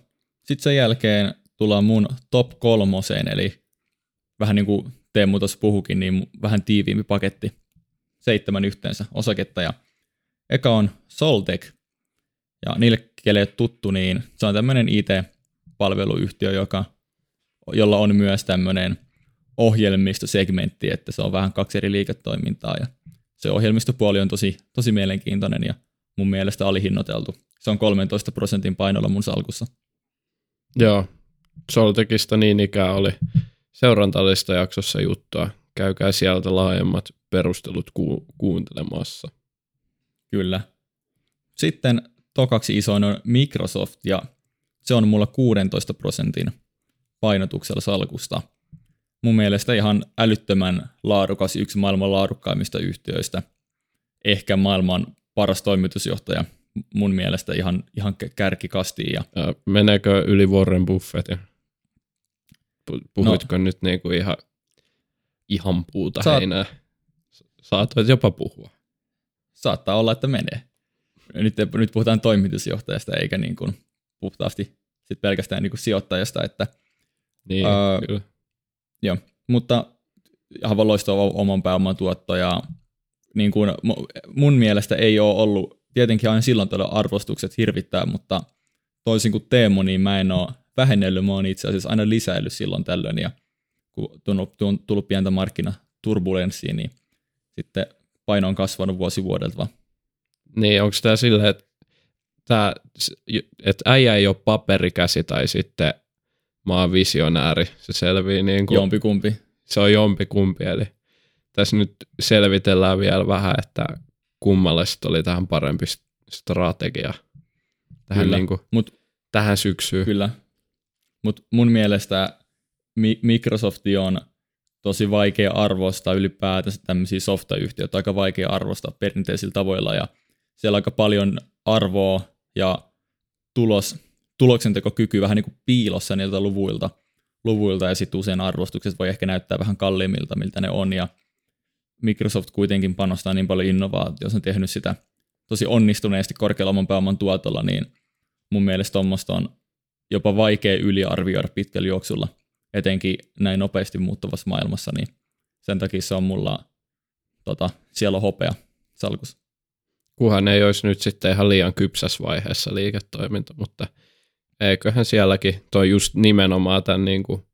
Sitten sen jälkeen tullaan mun top kolmoseen, eli vähän niin kuin Teemu tuossa puhukin, niin vähän tiiviimpi paketti. Seitsemän yhteensä osaketta. Ja eka on Soltec. Ja niille, kelle tuttu, niin se on tämmöinen IT-palveluyhtiö, joka, jolla on myös tämmöinen ohjelmistosegmentti, että se on vähän kaksi eri liiketoimintaa ja se ohjelmistopuoli on tosi, tosi mielenkiintoinen ja mun mielestä alihinnoiteltu. Se on 13 prosentin painolla mun salkussa. Joo, Soltekista niin ikään oli seurantalista jaksossa juttua. Käykää sieltä laajemmat perustelut ku- kuuntelemassa. Kyllä. Sitten tokaksi isoin on Microsoft ja se on mulla 16 prosentin painotuksella salkusta. Mun mielestä ihan älyttömän laadukas, yksi maailman laadukkaimmista yhtiöistä. Ehkä maailman paras toimitusjohtaja mun mielestä ihan, ihan kärkikastiin. Ja... Meneekö yli Warren Buffettin? Puhuitko no, nyt niinku ihan, ihan puuta saat, heinää? Saatoit jopa puhua. Saattaa olla, että menee. Nyt, nyt puhutaan toimitusjohtajasta eikä niin kuin puhtaasti sit pelkästään niin kuin sijoittajasta. Että, niin, ää, kyllä. Joo, mutta aivan loistava oman pääoman tuotto ja niin kuin mun mielestä ei ole ollut, tietenkin aina silloin tällöin arvostukset hirvittää, mutta toisin kuin Teemu, niin mä en ole vähennellyt, mä oon itse asiassa aina lisäillyt silloin tällöin ja kun on tullut pientä markkinaturbulenssiä, niin sitten paino on kasvanut vuosi vuodelta vaan. Niin, onko tämä silleen, että, tää, että äijä ei ole paperikäsi tai sitten mä oon visionääri, se selvii niin kuin, Jompikumpi. Se on jompikumpi, eli tässä nyt selvitellään vielä vähän, että kummalle oli tähän parempi strategia tähän, Kyllä. niin kuin, Mut, tähän syksyyn. Kyllä, mutta mun mielestä Microsoft on tosi vaikea arvostaa ylipäätänsä tämmöisiä softayhtiöitä, aika vaikea arvostaa perinteisillä tavoilla ja siellä aika paljon arvoa ja tulos, tuloksentekokyky vähän niin kuin piilossa niiltä luvuilta, luvuilta ja sitten usein arvostukset voi ehkä näyttää vähän kalliimmilta, miltä ne on. Ja Microsoft kuitenkin panostaa niin paljon innovaatioon, on tehnyt sitä tosi onnistuneesti korkealla pääoman tuotolla, niin mun mielestä tuommoista on jopa vaikea yliarvioida pitkällä juoksulla, etenkin näin nopeasti muuttuvassa maailmassa, niin sen takia se on mulla tota, siellä on hopea salkus. Kuhan ei olisi nyt sitten ihan liian kypsässä vaiheessa liiketoiminta, mutta eiköhän sielläkin toi just nimenomaan tämän niin kuin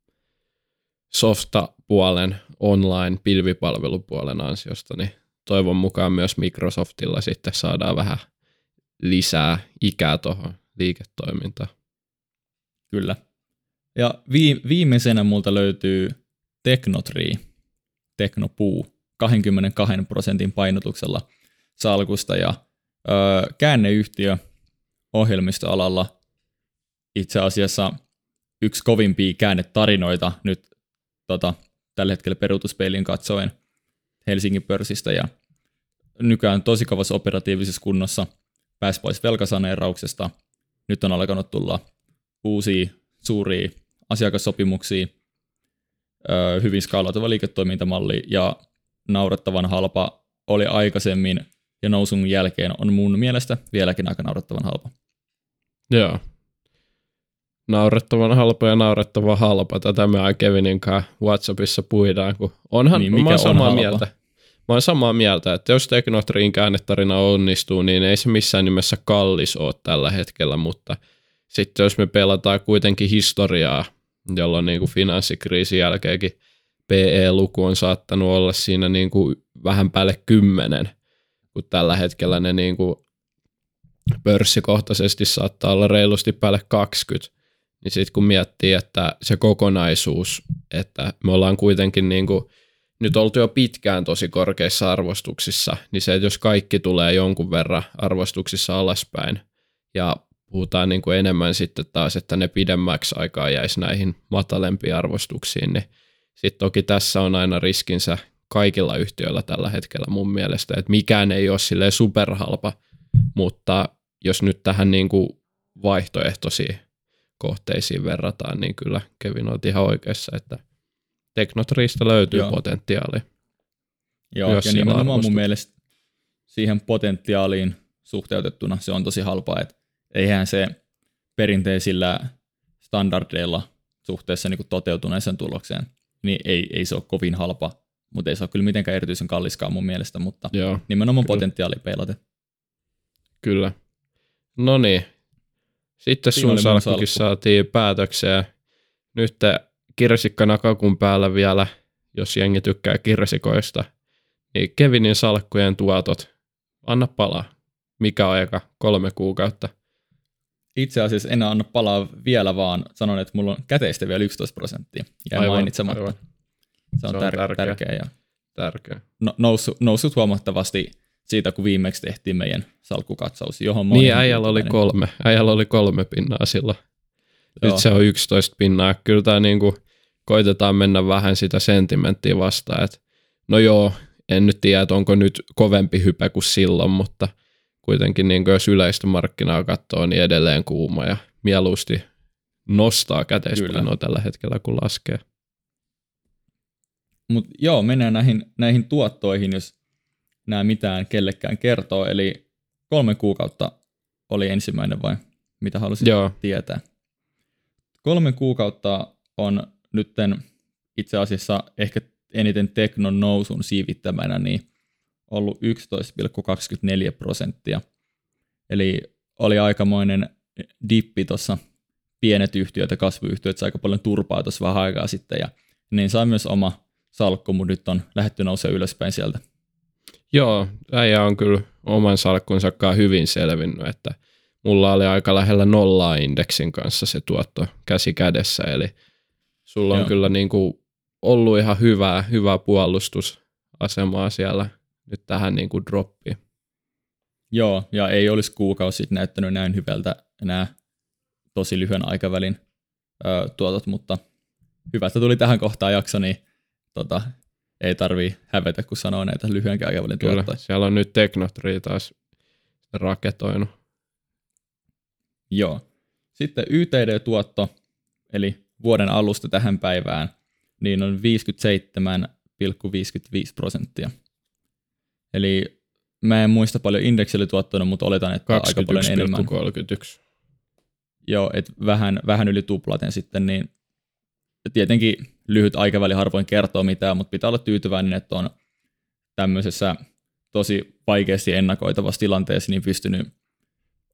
softa-puolen online pilvipalvelupuolen ansiosta, niin toivon mukaan myös Microsoftilla sitten saadaan vähän lisää ikää tuohon liiketoimintaan. Kyllä. Ja viimeisenä multa löytyy Technotree, Teknopuu, 22 prosentin painotuksella salkusta ja öö, käänneyhtiö ohjelmistoalalla itse asiassa yksi kovimpia käännetarinoita nyt tota, tällä hetkellä peruutuspeilin katsoen Helsingin pörssistä ja nykyään tosi kovassa operatiivisessa kunnossa pääsi pois velkasaneerauksesta. Nyt on alkanut tulla uusia suuria asiakassopimuksia, hyvin skaalautuva liiketoimintamalli ja naurettavan halpa oli aikaisemmin ja nousun jälkeen on mun mielestä vieläkin aika naurettavan halpa. Joo. Naurettavan halpa ja naurettavan halpa. Tätä me Kevinin kanssa WhatsAppissa puidaan, kun onhan, niin, mikä mä on samaa halpa? mieltä. Mä oon samaa mieltä, että jos Teknotriin käännetarina onnistuu, niin ei se missään nimessä kallis ole tällä hetkellä, mutta – sitten jos me pelataan kuitenkin historiaa, jolloin niin kuin finanssikriisin jälkeenkin PE-luku on saattanut olla siinä niin kuin vähän päälle kymmenen, kun tällä hetkellä ne niin kuin pörssikohtaisesti saattaa olla reilusti päälle 20, niin sitten kun miettii, että se kokonaisuus, että me ollaan kuitenkin niin kuin nyt oltu jo pitkään tosi korkeissa arvostuksissa, niin se, että jos kaikki tulee jonkun verran arvostuksissa alaspäin ja puhutaan niin kuin enemmän sitten taas, että ne pidemmäksi aikaa jäisi näihin matalempiin arvostuksiin, niin sitten toki tässä on aina riskinsä kaikilla yhtiöillä tällä hetkellä mun mielestä, että mikään ei ole sille superhalpa, mutta jos nyt tähän niin kuin vaihtoehtoisiin kohteisiin verrataan, niin kyllä Kevin on ihan oikeassa, että Teknotriista löytyy Joo. potentiaali. Joo, ja nimenomaan mun mielestä siihen potentiaaliin suhteutettuna se on tosi halpaa, että eihän se perinteisillä standardeilla suhteessa niin toteutuneeseen tulokseen, niin ei, ei se ole kovin halpa, mutta ei se ole kyllä mitenkään erityisen kalliskaan mun mielestä, mutta Joo, nimenomaan kyllä. potentiaali peilate. Kyllä. No niin. Sitten Siinä sun salkkukin saatiin päätökseen. Nyt kirsikkana kakun päällä vielä jos jengi tykkää kirsikoista, niin Kevinin salkkujen tuotot, anna palaa. Mikä aika? Kolme kuukautta. Itse asiassa en anna palaa vielä, vaan sanon, että mulla on käteistä vielä 11 prosenttia. Jäi Aivan, mainitsematta. aivan. Se on, Se on tär- tärkeä. tärkeä. ja Tärkeä. no, noussut, noussut huomattavasti siitä, kun viimeksi tehtiin meidän salkkukatsaus, johon Niin, äijällä oli kolme. Äijällä oli kolme pinnaa silloin. Joo. Nyt se on 11 pinnaa. Kyllä tämä niinku, koitetaan mennä vähän sitä sentimenttiä vastaan. Et, no joo, en nyt tiedä, että onko nyt kovempi hype kuin silloin, mutta kuitenkin niin jos yleistä markkinaa katsoo, niin edelleen kuuma ja mieluusti nostaa käteispainoa tällä hetkellä, kun laskee. Mutta joo, mennään näihin, näihin tuottoihin, jos nämä mitään kellekään kertoo. Eli kolme kuukautta oli ensimmäinen vai mitä halusit Joo, tietää? Kolme kuukautta on nytten itse asiassa ehkä eniten teknon nousun siivittämänä niin ollut 11,24 prosenttia. Eli oli aikamoinen dippi tuossa pienet yhtiöt ja kasvuyhtiöt sai aika paljon turpaa tuossa vähän aikaa sitten ja niin sai myös oma salkku, mutta nyt on lähetty nousemaan ylöspäin sieltä. Joo, äijä on kyllä oman salkkunsa hyvin selvinnyt, että mulla oli aika lähellä nollaa indeksin kanssa se tuotto käsi kädessä, eli sulla on Joo. kyllä niin kuin ollut ihan hyvää, hyvää puolustusasemaa siellä nyt tähän niin kuin droppiin. Joo, ja ei olisi kuukausi sitten näyttänyt näin hyvältä nämä tosi lyhyen aikavälin ö, tuotot, mutta hyvä, että tuli tähän kohtaan jakso, niin tota, ei tarvii hävetä, kun sanoo näitä lyhyen aikavälin Kyllä, tuottoja. siellä on nyt Teknotri taas raketoinut. Joo. Sitten YTD-tuotto, eli vuoden alusta tähän päivään, niin on 57,55 prosenttia. Eli mä en muista paljon indeksillä tuottanut, mutta oletan, että aika paljon enemmän. 21,31. Joo, että vähän, vähän yli tuplaten sitten, niin tietenkin lyhyt aikaväli harvoin kertoo mitään, mutta pitää olla tyytyväinen, että on tämmöisessä tosi vaikeasti ennakoitavassa tilanteessa niin pystynyt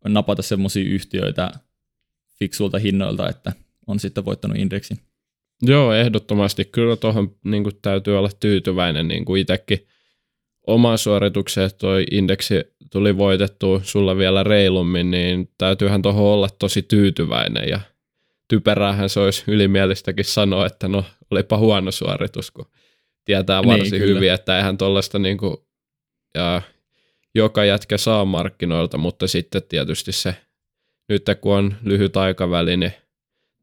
napata semmoisia yhtiöitä fiksuilta hinnoilta, että on sitten voittanut indeksin. Joo, ehdottomasti. Kyllä tuohon niin täytyy olla tyytyväinen niin kuin itsekin omaan suoritukseen, että toi indeksi tuli voitettu sulla vielä reilummin, niin täytyyhän tuohon olla tosi tyytyväinen ja typeräähän se olisi ylimielistäkin sanoa, että no olipa huono suoritus, kun tietää Niin, varsin kyllä. hyvin, että eihän tuollaista niin kuin, ja joka jätkä saa markkinoilta, mutta sitten tietysti se, nyt kun on lyhyt aikaväli, niin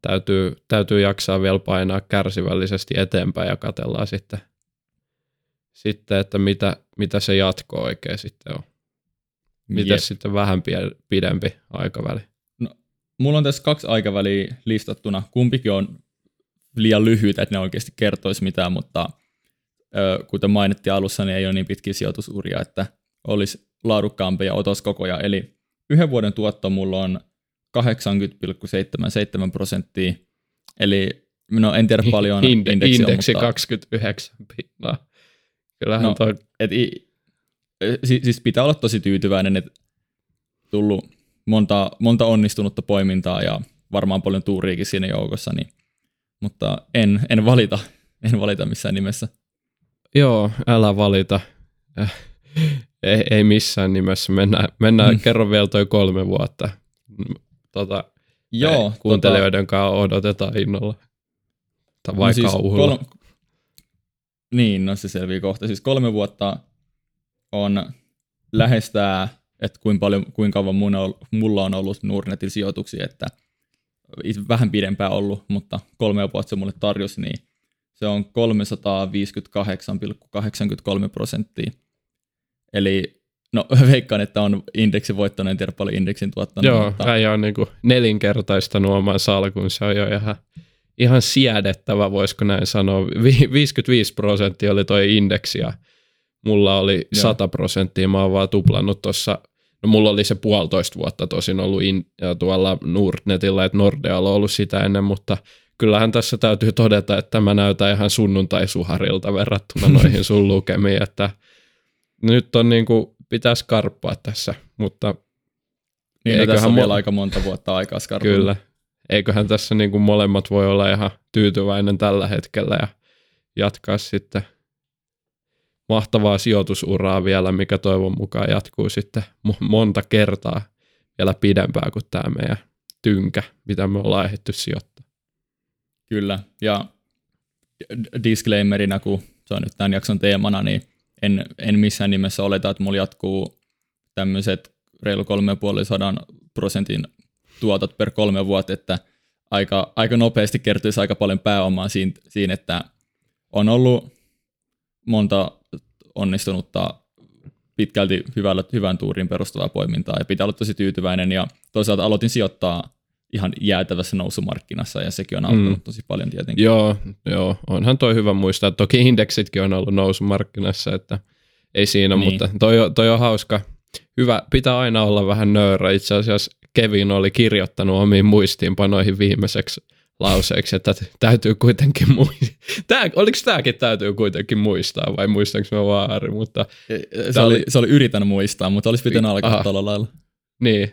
täytyy, täytyy jaksaa vielä painaa kärsivällisesti eteenpäin ja katellaan sitten, sitten että mitä, mitä se jatko oikein sitten on. Mitä Jep. sitten vähän pidempi aikaväli. Mulla on tässä kaksi aikaväliä listattuna. Kumpikin on liian lyhyitä, että ne oikeasti kertoisi mitään, mutta ö, kuten mainittiin alussa, niin ei ole niin pitkiä sijoitusuria, että olisi laadukkaampia otoskokoja. Eli yhden vuoden tuotto mulla on 80,77 prosenttia, eli no en tiedä paljon Inde- indeksiä, indeksi mutta 29 pinnaa. Kyllähän No, no, toi, et, i- si- siis pitää olla tosi tyytyväinen, että tullut monta, monta onnistunutta poimintaa ja varmaan paljon tuuriikin siinä joukossa, niin, mutta en, en valita, en valita missään nimessä. joo, älä valita. Äh, ei, ei missään nimessä. Mennään, mennään Mm. kerro vielä toi kolme vuotta. Tota, Joo, ei, kuuntelijoiden kanssa odotetaan innolla. Tai no vai siis kauhulla. kol- Niin, no se selvii kohta. Siis kolme vuotta on lähestää, että kuinka, paljon, kuinka kauan mun on, mulla on ollut Nordnetin sijoituksia, että vähän pidempään ollut, mutta kolme vuotta se mulle tarjosi, niin se on 358,83 prosenttia. Eli no veikkaan, että on indeksi voittanut, en tiedä paljon indeksin tuottanut. Joo, mutta, äijä on niinku nelinkertaistanut oman salkun. Se on jo ihan, ihan siedettävä, voisiko näin sanoa. Vi- 55 prosenttia oli toi indeksi ja mulla oli Joo. 100 prosenttia. Mä oon vaan tuplannut tuossa, no mulla oli se puolitoista vuotta tosin ollut in, ja tuolla Nordnetilla, että Nordealla on ollut sitä ennen, mutta kyllähän tässä täytyy todeta, että tämä näyttää ihan sunnuntai-suharilta verrattuna noihin sun lukemiin, että nyt on niinku, pitäisi karppaa tässä, mutta niin no, tässä on vielä aika monta vuotta aikaa skarpilla. Kyllä. Eiköhän tässä niin kuin molemmat voi olla ihan tyytyväinen tällä hetkellä ja jatkaa sitten mahtavaa sijoitusuraa vielä, mikä toivon mukaan jatkuu sitten monta kertaa vielä pidempään kuin tämä meidän tynkä, mitä me ollaan ehditty sijoittaa. Kyllä, ja disclaimerina, kun se on nyt tämän jakson teemana, niin en, en missään nimessä oleta, että mulla jatkuu tämmöiset reilu 3,5 prosentin tuotot per kolme vuotta, että aika, aika nopeasti kertyisi aika paljon pääomaa siinä, siinä, että on ollut monta onnistunutta pitkälti hyvällä, hyvän tuurin perustuvaa poimintaa ja pitää olla tosi tyytyväinen ja toisaalta aloitin sijoittaa ihan jäätävässä nousumarkkinassa ja sekin on auttanut mm. tosi paljon tietenkin. Joo, joo, onhan toi hyvä muistaa. Toki indeksitkin on ollut nousumarkkinassa, että ei siinä, niin. mutta toi, toi on hauska. Hyvä, pitää aina olla vähän nöyrä. Itse asiassa Kevin oli kirjoittanut omiin muistiinpanoihin viimeiseksi lauseeksi, että täytyy kuitenkin muistaa. Tää, oliko tämäkin täytyy kuitenkin muistaa vai muistanko mä väärin, mutta... Se oli, se oli yritän muistaa, mutta olisi pitänyt alkaa tuolla lailla. Niin,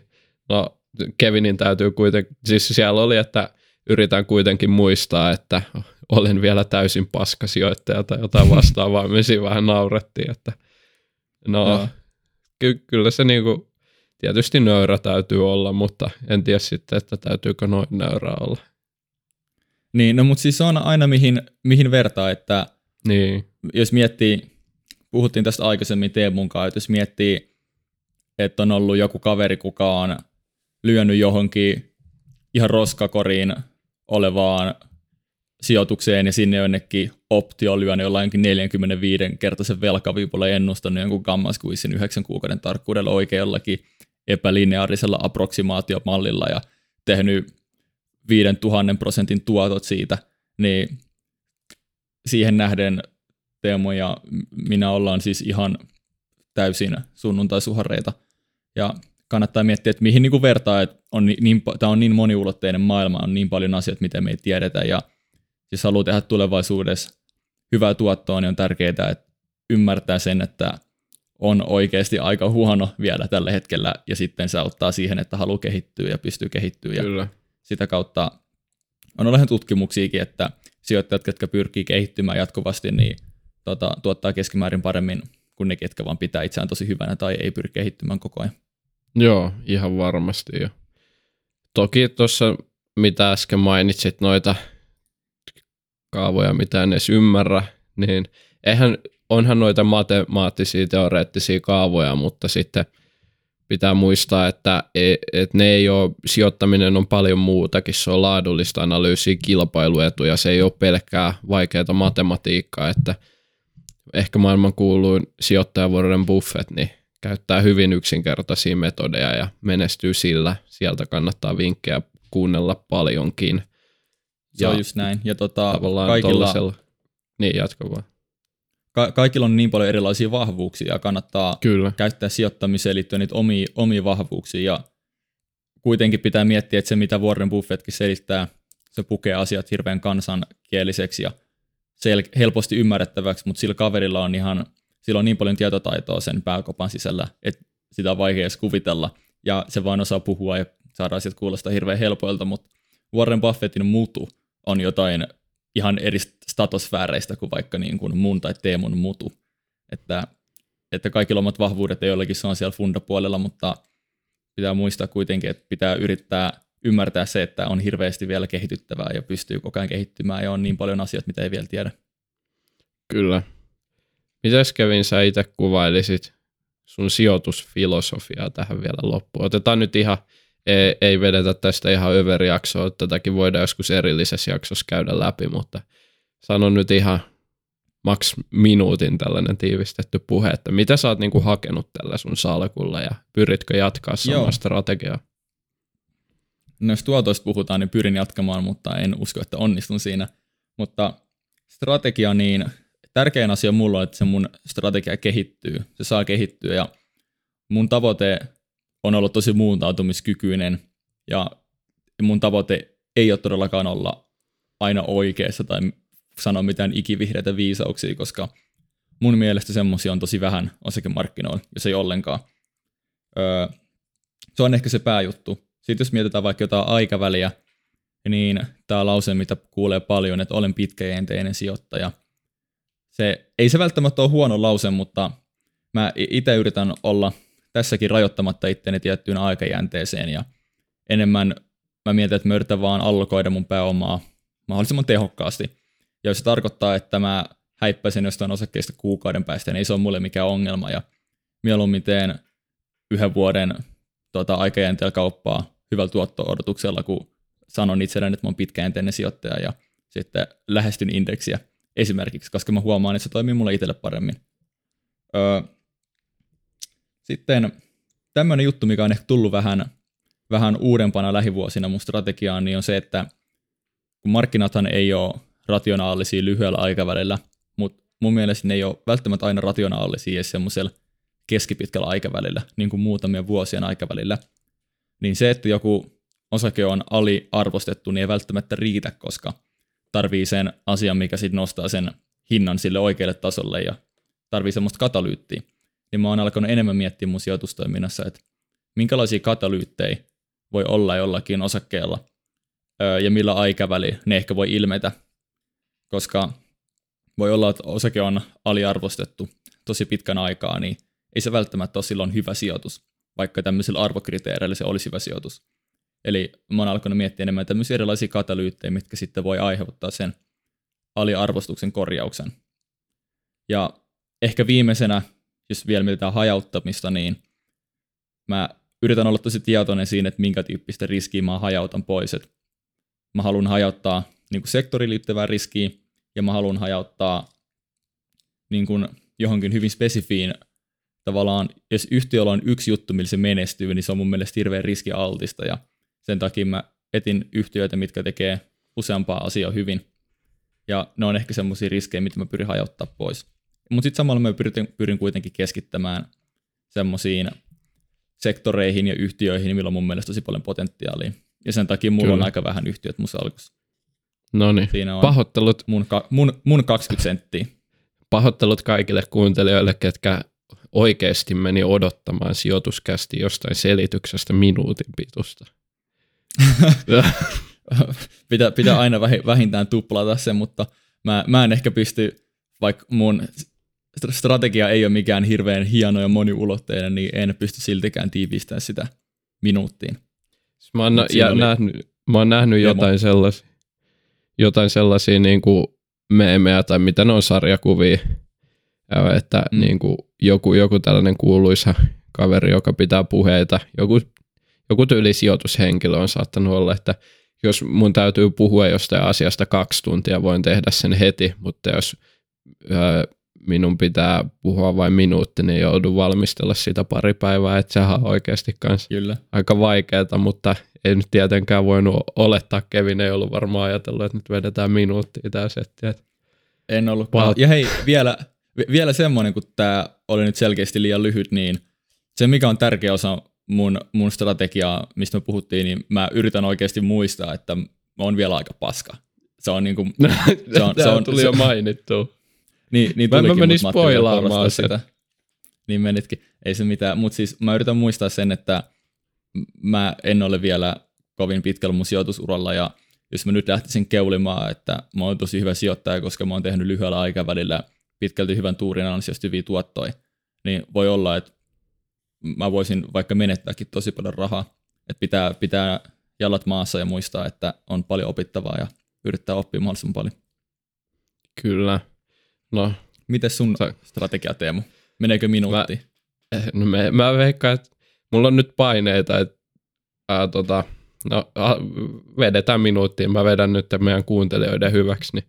no Kevinin täytyy kuitenkin, siis siellä oli, että yritän kuitenkin muistaa, että olen vielä täysin paskasijoittaja tai jotain vastaavaa, me siinä vähän naurettiin, että no, no. Ky- kyllä se niinku, tietysti nöyrä täytyy olla, mutta en tiedä sitten, että täytyykö noin nöyrä olla. Niin, no mutta siis on aina mihin, mihin vertaa, että niin. jos miettii, puhuttiin tästä aikaisemmin Teemun kanssa, että jos miettii, että on ollut joku kaveri, kuka on lyönyt johonkin ihan roskakoriin olevaan sijoitukseen ja sinne jonnekin optio lyönyt jollain 45 kertaisen velkaviipulla ennustanut jonkun gammaskuissin yhdeksän kuukauden tarkkuudella oikein jollakin epälineaarisella approksimaatiomallilla ja tehnyt 5000 prosentin tuotot siitä, niin siihen nähden Teemu ja minä ollaan siis ihan täysin sunnuntaisuharreita. Ja kannattaa miettiä, että mihin niin vertaa, että on niin, tämä on niin moniulotteinen maailma, on niin paljon asioita, mitä me ei tiedetä, ja jos haluaa tehdä tulevaisuudessa hyvää tuottoa, niin on tärkeää, että ymmärtää sen, että on oikeasti aika huono vielä tällä hetkellä, ja sitten se auttaa siihen, että haluaa kehittyä ja pystyy kehittyä. Kyllä. Ja sitä kautta on ollut tutkimuksiakin, että sijoittajat, jotka pyrkii kehittymään jatkuvasti, niin tota, tuottaa keskimäärin paremmin kuin ne, ketkä vaan pitää itseään tosi hyvänä tai ei pyri kehittymään koko ajan. Joo, ihan varmasti jo. Toki tuossa, mitä äsken mainitsit, noita kaavoja, mitä en edes ymmärrä, niin eihän, onhan noita matemaattisia, teoreettisia kaavoja, mutta sitten pitää muistaa, että, e, että ne ei ole, sijoittaminen on paljon muutakin, se on laadullista analyysiä, kilpailuetuja, se ei ole pelkkää vaikeaa matematiikkaa, että ehkä maailman kuuluin sijoittaja Warren Buffett, niin käyttää hyvin yksinkertaisia metodeja ja menestyy sillä. Sieltä kannattaa vinkkejä kuunnella paljonkin. Se ja on just näin. Ja tota, kaikilla... Niin, jatka vaan. Ka- kaikilla on niin paljon erilaisia vahvuuksia ja kannattaa Kyllä. käyttää sijoittamiseen liittyen niitä omia, omia vahvuuksia. Ja kuitenkin pitää miettiä, että se mitä Warren Buffettkin selittää, se pukee asiat hirveän kansankieliseksi ja sel- helposti ymmärrettäväksi, mutta sillä kaverilla on ihan sillä on niin paljon tietotaitoa sen pääkopan sisällä, että sitä on vaikea edes kuvitella, ja se vain osaa puhua ja saada asiat kuulostaa hirveän helpoilta, mutta Warren Buffettin mutu on jotain ihan eri statosfääreistä kuin vaikka niin kuin mun tai Teemun mutu. Että, että kaikilla omat vahvuudet ei olekin se on siellä fundapuolella, mutta pitää muistaa kuitenkin, että pitää yrittää ymmärtää se, että on hirveästi vielä kehityttävää ja pystyy koko ajan kehittymään ja on niin paljon asioita, mitä ei vielä tiedä. Kyllä, Mitäs Kevin sä itse kuvailisit sun sijoitusfilosofiaa tähän vielä loppuun? Otetaan nyt ihan, ei, ei vedetä tästä ihan överijaksoa, tätäkin voidaan joskus erillisessä jaksossa käydä läpi, mutta sanon nyt ihan maks minuutin tällainen tiivistetty puhe, että mitä sä oot niinku hakenut tällä sun salkulla ja pyritkö jatkaa samaa Joo. strategiaa? No jos tuotoista puhutaan, niin pyrin jatkamaan, mutta en usko, että onnistun siinä. Mutta strategia, niin tärkein asia mulla on, että se mun strategia kehittyy, se saa kehittyä ja mun tavoite on ollut tosi muuntautumiskykyinen ja mun tavoite ei ole todellakaan olla aina oikeassa tai sanoa mitään ikivihreitä viisauksia, koska mun mielestä semmoisia on tosi vähän osakemarkkinoilla, jos ei ollenkaan. Öö, se on ehkä se pääjuttu. Sitten jos mietitään vaikka jotain aikaväliä, niin tämä lause, mitä kuulee paljon, että olen pitkäjänteinen sijoittaja – se, ei se välttämättä ole huono lause, mutta mä itse yritän olla tässäkin rajoittamatta itteni tiettyyn aikajänteeseen ja enemmän mä mietin, että mä yritän vaan allokoida mun pääomaa mahdollisimman tehokkaasti. Ja jos se tarkoittaa, että mä häippäisin jostain osakkeista kuukauden päästä, niin ei se ole mulle mikään ongelma. Ja mieluummin teen yhden vuoden tota, aikajänteellä kauppaa hyvällä tuotto-odotuksella, kun sanon itselleni, että mä oon pitkäjänteinen sijoittaja ja sitten lähestyn indeksiä esimerkiksi, koska mä huomaan, että se toimii mulle itselle paremmin. Öö, sitten tämmöinen juttu, mikä on ehkä tullut vähän, vähän uudempana lähivuosina mun strategiaan, niin on se, että kun markkinathan ei ole rationaalisia lyhyellä aikavälillä, mutta mun mielestä ne ei ole välttämättä aina rationaalisia semmoisella keskipitkällä aikavälillä, niin kuin muutamien vuosien aikavälillä, niin se, että joku osake on aliarvostettu, niin ei välttämättä riitä, koska tarvii sen asian, mikä sitten nostaa sen hinnan sille oikealle tasolle ja tarvii semmoista katalyyttiä. Niin mä oon alkanut enemmän miettiä mun sijoitustoiminnassa, että minkälaisia katalyyttejä voi olla jollakin osakkeella ja millä aikaväli ne ehkä voi ilmetä, koska voi olla, että osake on aliarvostettu tosi pitkän aikaa, niin ei se välttämättä ole silloin hyvä sijoitus, vaikka tämmöisillä arvokriteereillä se olisi hyvä sijoitus. Eli mä oon alkanut miettiä enemmän tämmöisiä erilaisia katalyyttejä, mitkä sitten voi aiheuttaa sen aliarvostuksen korjauksen. Ja ehkä viimeisenä, jos vielä mietitään hajauttamista, niin mä yritän olla tosi tietoinen siinä, että minkä tyyppistä riskiä mä hajautan pois. Et mä haluan hajauttaa niin kuin sektoriin liittyvää riskiä, ja mä haluan hajauttaa niin kuin johonkin hyvin spesifiin tavallaan, jos yhtiöllä on yksi juttu, millä se menestyy, niin se on mun mielestä hirveän riskialtista, ja sen takia mä etin yhtiöitä, mitkä tekee useampaa asiaa hyvin. Ja ne on ehkä semmoisia riskejä, mitä mä pyrin hajauttaa pois. Mutta sitten samalla mä pyrin, pyrin kuitenkin keskittämään semmoisiin sektoreihin ja yhtiöihin, millä on mun mielestä tosi paljon potentiaalia. Ja sen takia mulla Kyllä. on aika vähän yhtiöt mun salkussa. No niin, pahoittelut. Mun, ka- mun, mun 20 senttiä. Pahoittelut kaikille kuuntelijoille, ketkä oikeasti meni odottamaan sijoituskästi jostain selityksestä minuutin pitusta. pitää, pitää aina vähintään tuplata sen, mutta mä, mä en ehkä pysty, vaikka mun strategia ei ole mikään hirveän hieno ja moniulotteinen, niin en pysty siltikään tiivistämään sitä minuuttiin. Mä oon, ja oli... nähnyt, mä oon nähnyt jotain sellaisia, jotain sellaisia niin kuin meemejä tai mitä ne on sarjakuvia, että mm. niin kuin joku, joku tällainen kuuluisa kaveri, joka pitää puheita, joku joku sijoitushenkilö on saattanut olla, että jos mun täytyy puhua jostain asiasta kaksi tuntia, voin tehdä sen heti, mutta jos ö, minun pitää puhua vain minuutti, niin joudun valmistella sitä pari päivää, että sehän on oikeasti kans Kyllä. aika vaikeaa, mutta ei nyt tietenkään voinut olettaa, Kevin ei ollut varmaan ajatellut, että nyt vedetään minuuttia tämä setti. En ollut. Pahat... Ja hei, vielä, vielä semmoinen, kun tämä oli nyt selkeästi liian lyhyt, niin se mikä on tärkeä osa mun, mun strategiaa, mistä me puhuttiin, niin mä yritän oikeasti muistaa, että mä oon vielä aika paska. Se on niinku... se on, se on, tuli se, jo mainittu. Niin, niin tulikin, mä menin spoilaamaan sitä. Niin menitkin. Ei se mitään, mutta siis mä yritän muistaa sen, että mä en ole vielä kovin pitkällä mun sijoitusuralla ja jos mä nyt lähtisin keulimaan, että mä oon tosi hyvä sijoittaja, koska mä oon tehnyt lyhyellä aikavälillä pitkälti hyvän tuurin ansiosta hyviä tuottoja, niin voi olla, että mä voisin vaikka menettääkin tosi paljon rahaa. Että pitää, pitää jalat maassa ja muistaa, että on paljon opittavaa ja yrittää oppia mahdollisimman paljon. Kyllä. No, Miten sun sä... strategia, Teemu? Meneekö minuutti? Mä, eh, no me, mä veikkaan, että mulla on nyt paineita, että ää, tota, no, a, vedetään minuuttiin. Mä vedän nyt meidän kuuntelijoiden hyväksi. Niin,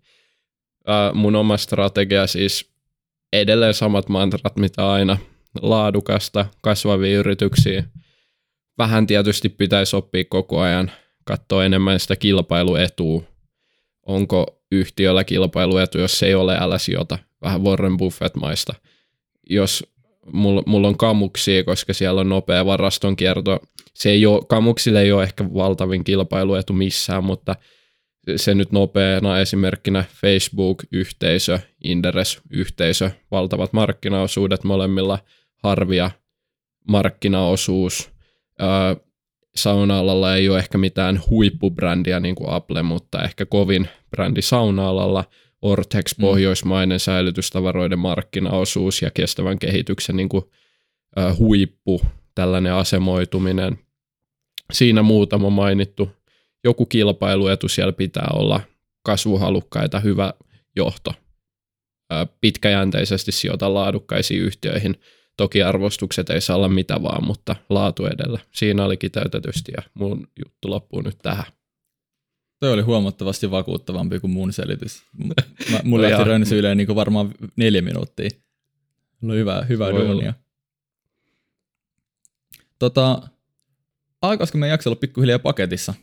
ää, mun oma strategia siis edelleen samat mantrat, mitä aina – laadukasta, kasvavia yrityksiä. Vähän tietysti pitäisi oppia koko ajan, katsoa enemmän sitä kilpailuetua. Onko yhtiöllä kilpailuetu, jos se ei ole, älä. Vähän Warren Buffett-maista. Jos mulla, mulla on kamuksia, koska siellä on nopea varastonkierto, se ei ole, kamuksille ei ole ehkä valtavin kilpailuetu missään, mutta se nyt nopeana esimerkkinä Facebook-yhteisö, Inderes-yhteisö, valtavat markkinaosuudet molemmilla – harvia markkinaosuus. Sauna-alalla ei ole ehkä mitään huippubrändiä niin kuin Apple, mutta ehkä kovin brändi sauna-alalla. Ortex, pohjoismainen säilytystavaroiden markkinaosuus ja kestävän kehityksen niin kuin, äh, huippu, tällainen asemoituminen. Siinä muutama mainittu. Joku kilpailuetu siellä pitää olla, kasvuhalukkaita, hyvä johto. Äh, pitkäjänteisesti sijoita laadukkaisiin yhtiöihin. Toki arvostukset ei saa olla mitä vaan, mutta laatu edellä. Siinä oli kiteytetysti ja mun juttu loppuu nyt tähän. Toi oli huomattavasti vakuuttavampi kuin mun selitys. Mä, mulla lähti rönsyilemään niin varmaan neljä minuuttia. Mulla on hyvää, hyvää duunia. Tota, alkaisiko meidän jakso olla pikkuhiljaa paketissa?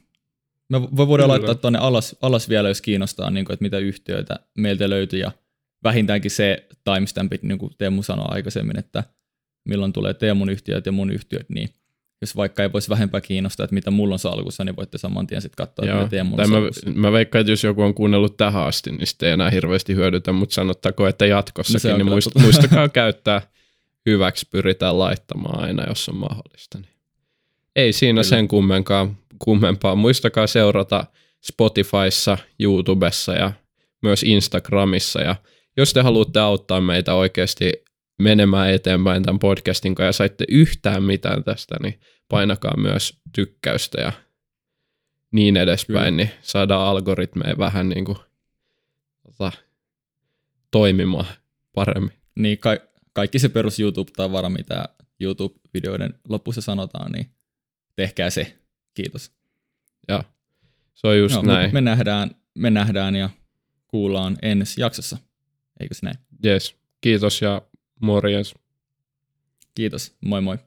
Me voidaan Kyllä. laittaa tuonne alas, alas vielä, jos kiinnostaa, niin kuin, että mitä yhtiöitä meiltä löytyy ja vähintäänkin se timestampit, niin kuin Teemu sanoi aikaisemmin, että milloin tulee Teemun yhtiöt ja mun yhtiöt, niin jos vaikka ei voisi vähempää kiinnostaa, että mitä mulla on salkussa, niin voitte saman tien sitten katsoa, Joo. mitä Teemun on mä, mä veikkaan, että jos joku on kuunnellut tähän asti, niin sitten ei enää hirveästi hyödytä, mutta sanottako, että jatkossakin, no niin muist, muistakaa käyttää hyväksi, pyritään laittamaan aina, jos on mahdollista. Niin. Ei siinä Kyllä. sen kummenkaan, kummempaa. Muistakaa seurata Spotifyssa, YouTubessa ja myös Instagramissa. Ja jos te haluatte auttaa meitä oikeasti menemään eteenpäin tämän podcastin kanssa ja saitte yhtään mitään tästä, niin painakaa myös tykkäystä ja niin edespäin, Kyllä. niin saadaan algoritmeja vähän niin kuin, tota, toimimaan paremmin. Niin, ka- kaikki se perus YouTube-tavara, mitä YouTube-videoiden lopussa sanotaan, niin tehkää se. Kiitos. Ja se on just no, näin. Me nähdään, me nähdään ja kuullaan ensi jaksossa. Eikö se näin? Yes. Kiitos ja morjens. Kiitos. Moi moi.